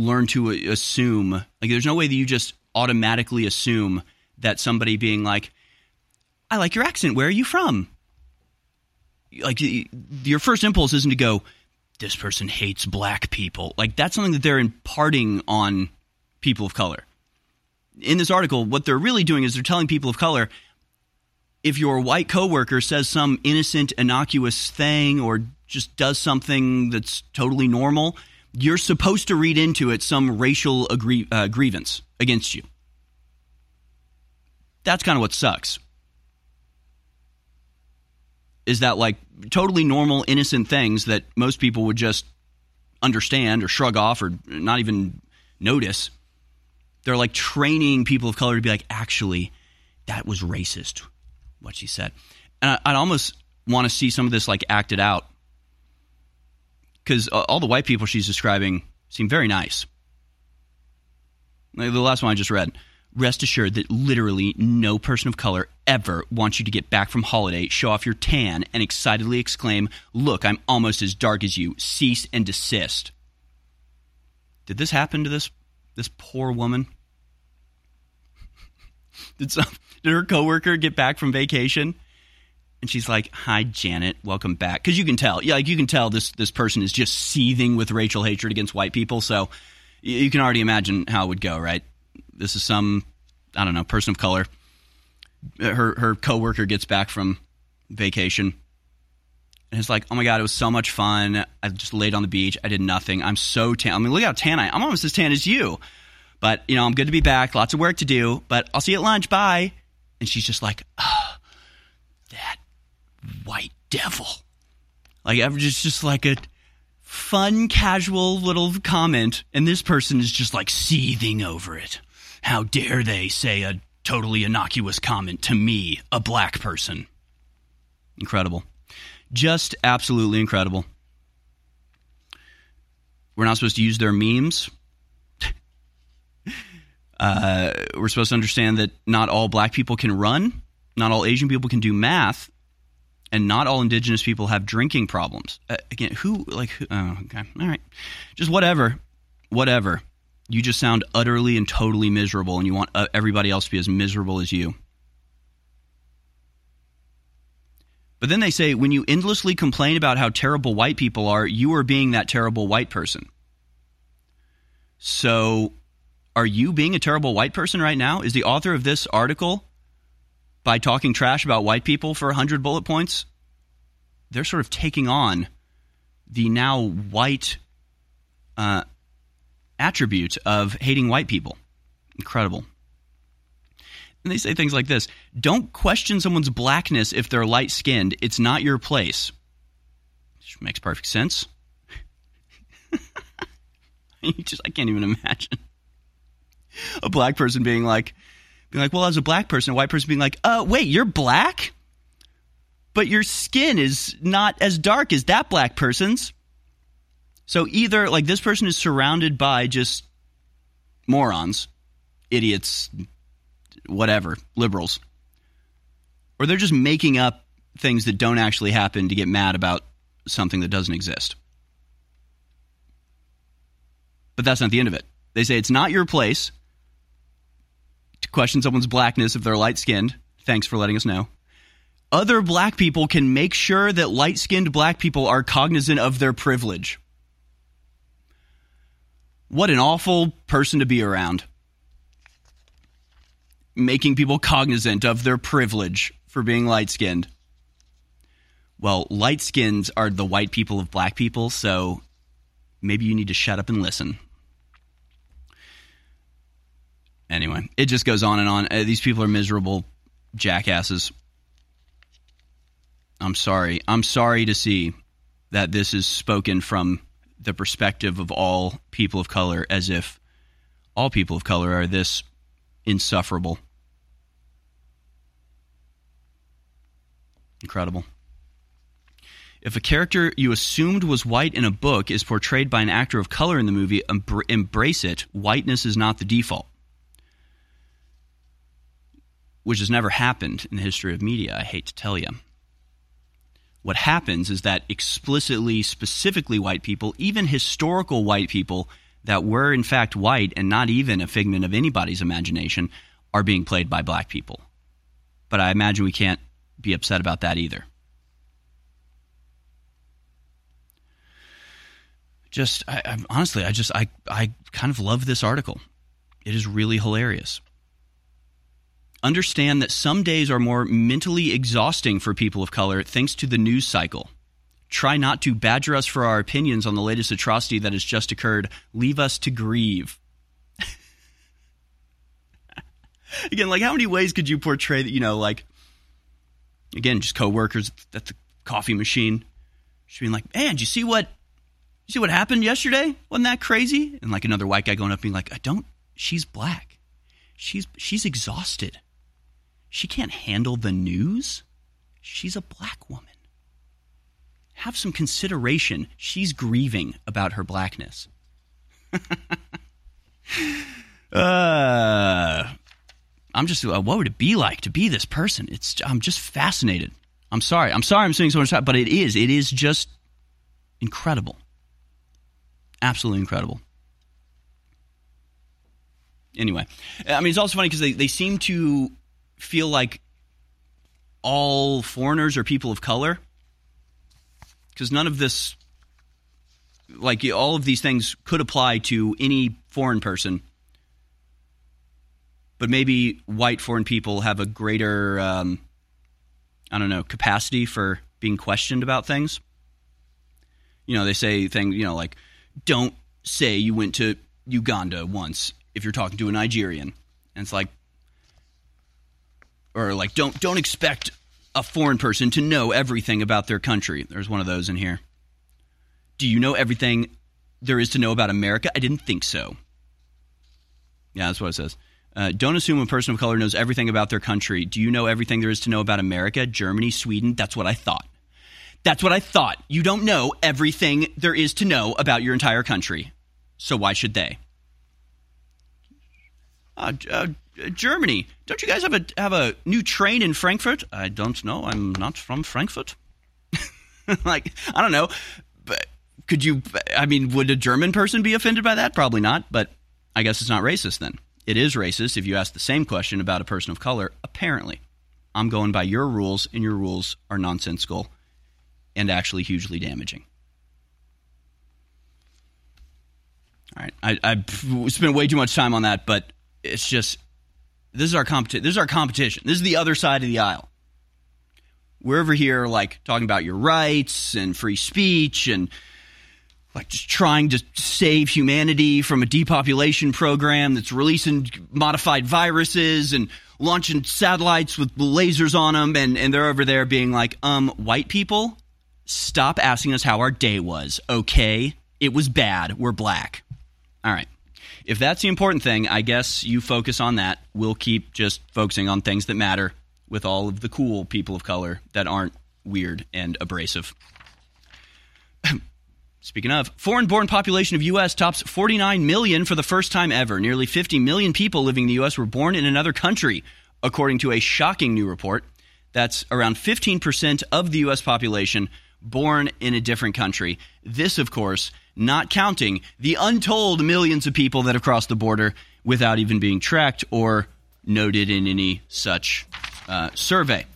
learn to assume, like, there's no way that you just automatically assume that somebody being like, I like your accent. Where are you from? Like, your first impulse isn't to go, this person hates black people. Like that's something that they're imparting on people of color. In this article, what they're really doing is they're telling people of color if your white coworker says some innocent, innocuous thing or just does something that's totally normal, you're supposed to read into it some racial agree, uh, grievance against you. That's kind of what sucks. Is that like totally normal, innocent things that most people would just understand or shrug off or not even notice. They're like training people of color to be like, actually, that was racist, what she said. And I, would almost want to see some of this like acted out because all the white people she's describing seem very nice. Like the last one I just read rest assured that literally no person of color ever wants you to get back from holiday, show off your tan, and excitedly exclaim, Look, I'm almost as dark as you. Cease and desist. Did this happen to this this poor woman? did some did her coworker get back from vacation? And she's like, "Hi, Janet, welcome back." Because you can tell, yeah, like you can tell this this person is just seething with racial hatred against white people. So you can already imagine how it would go, right? This is some I don't know person of color. Her her coworker gets back from vacation and it's like, oh my god, it was so much fun. I just laid on the beach. I did nothing. I'm so tan. I mean, look how tan I. am. I'm almost as tan as you. But you know, I'm good to be back. Lots of work to do. But I'll see you at lunch. Bye. And she's just like, oh, that white devil. Like, just just like a fun, casual little comment, and this person is just like seething over it. How dare they say a totally innocuous comment to me, a black person? Incredible. Just absolutely incredible. We're not supposed to use their memes. uh, we're supposed to understand that not all black people can run, not all Asian people can do math, and not all indigenous people have drinking problems. Uh, again, who, like, who, oh, okay, all right. Just whatever, whatever you just sound utterly and totally miserable and you want uh, everybody else to be as miserable as you. But then they say when you endlessly complain about how terrible white people are, you are being that terrible white person. So, are you being a terrible white person right now? Is the author of this article, by talking trash about white people for 100 bullet points, they're sort of taking on the now white uh, attribute of hating white people. Incredible. And they say things like this Don't question someone's blackness if they're light skinned. It's not your place. Which makes perfect sense. you just I can't even imagine a black person being like being like, well, as a black person, a white person being like, uh, wait, you're black? But your skin is not as dark as that black person's. So either like this person is surrounded by just morons, idiots, whatever, liberals, or they're just making up things that don't actually happen to get mad about something that doesn't exist. But that's not the end of it. They say it's not your place question someone's blackness if they're light skinned. Thanks for letting us know. Other black people can make sure that light skinned black people are cognizant of their privilege. What an awful person to be around. Making people cognizant of their privilege for being light skinned. Well, light skins are the white people of black people, so maybe you need to shut up and listen. Anyway, it just goes on and on. Uh, these people are miserable jackasses. I'm sorry. I'm sorry to see that this is spoken from the perspective of all people of color as if all people of color are this insufferable. Incredible. If a character you assumed was white in a book is portrayed by an actor of color in the movie, embrace it. Whiteness is not the default. Which has never happened in the history of media, I hate to tell you. What happens is that explicitly, specifically white people, even historical white people that were in fact white and not even a figment of anybody's imagination, are being played by black people. But I imagine we can't be upset about that either. Just, I, I, honestly, I just, I, I kind of love this article. It is really hilarious. Understand that some days are more mentally exhausting for people of color thanks to the news cycle. Try not to badger us for our opinions on the latest atrocity that has just occurred. Leave us to grieve. again, like how many ways could you portray that, you know, like again, just coworkers at the coffee machine, just being like, Man, did you see what you see what happened yesterday? Wasn't that crazy? And like another white guy going up being like, I don't she's black. She's she's exhausted. She can't handle the news. She's a black woman. Have some consideration. She's grieving about her blackness. uh, I'm just, uh, what would it be like to be this person? It's, I'm just fascinated. I'm sorry. I'm sorry I'm saying so much but it is. It is just incredible. Absolutely incredible. Anyway, I mean, it's also funny because they, they seem to feel like all foreigners are people of color? Because none of this like all of these things could apply to any foreign person. But maybe white foreign people have a greater um, i don't know capacity for being questioned about things. You know they say things you know like don't say you went to uganda once if you're talking to a nigerian. And it's like or like don't don't expect a foreign person to know everything about their country. There's one of those in here. Do you know everything there is to know about America? I didn't think so. Yeah, that's what it says. Uh, don't assume a person of color knows everything about their country. Do you know everything there is to know about America, Germany, Sweden? That's what I thought. That's what I thought. You don't know everything there is to know about your entire country. So why should they? Uh, uh, Uh, Germany. Don't you guys have a have a new train in Frankfurt? I don't know. I'm not from Frankfurt. like I don't know. But could you? I mean, would a German person be offended by that? Probably not. But I guess it's not racist then. It is racist if you ask the same question about a person of color. Apparently, I'm going by your rules, and your rules are nonsensical and actually hugely damaging. All right, I, I spent way too much time on that, but it's just this is our competition. This is our competition. This is the other side of the aisle. We're over here like talking about your rights and free speech and like just trying to save humanity from a depopulation program that's releasing modified viruses and launching satellites with lasers on them and, and they're over there being like um white people stop asking us how our day was, okay? It was bad. We're black. All right. If that's the important thing, I guess you focus on that. We'll keep just focusing on things that matter with all of the cool people of color that aren't weird and abrasive. Speaking of, foreign-born population of U.S. tops 49 million for the first time ever. Nearly 50 million people living in the U.S. were born in another country, according to a shocking new report. That's around 15% of the U.S. population born in a different country. This, of course, not counting the untold millions of people that have crossed the border without even being tracked or noted in any such uh, survey.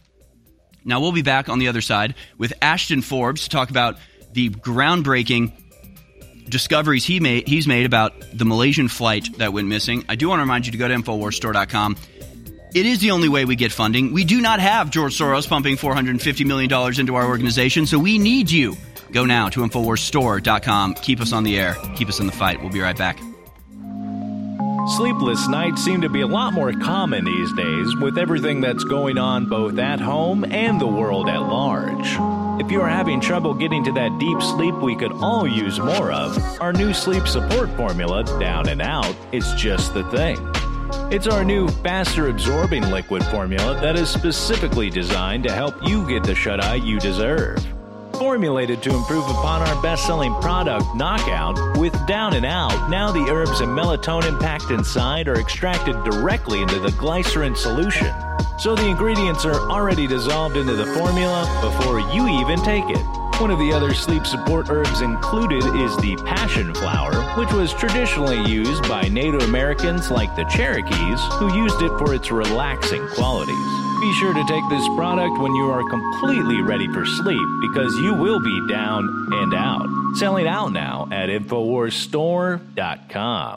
Now, we'll be back on the other side with Ashton Forbes to talk about the groundbreaking discoveries he made, he's made about the Malaysian flight that went missing. I do want to remind you to go to InfoWarsStore.com. It is the only way we get funding. We do not have George Soros pumping $450 million into our organization, so we need you. Go now to InfoWarsStore.com. Keep us on the air. Keep us in the fight. We'll be right back. Sleepless nights seem to be a lot more common these days with everything that's going on both at home and the world at large. If you are having trouble getting to that deep sleep we could all use more of, our new sleep support formula, Down and Out, is just the thing. It's our new faster absorbing liquid formula that is specifically designed to help you get the shut eye you deserve. Formulated to improve upon our best selling product, Knockout, with Down and Out, now the herbs and melatonin packed inside are extracted directly into the glycerin solution. So the ingredients are already dissolved into the formula before you even take it. One of the other sleep support herbs included is the passion flower, which was traditionally used by Native Americans like the Cherokees, who used it for its relaxing qualities. Be sure to take this product when you are completely ready for sleep because you will be down and out. Selling out now at InfoWarsStore.com.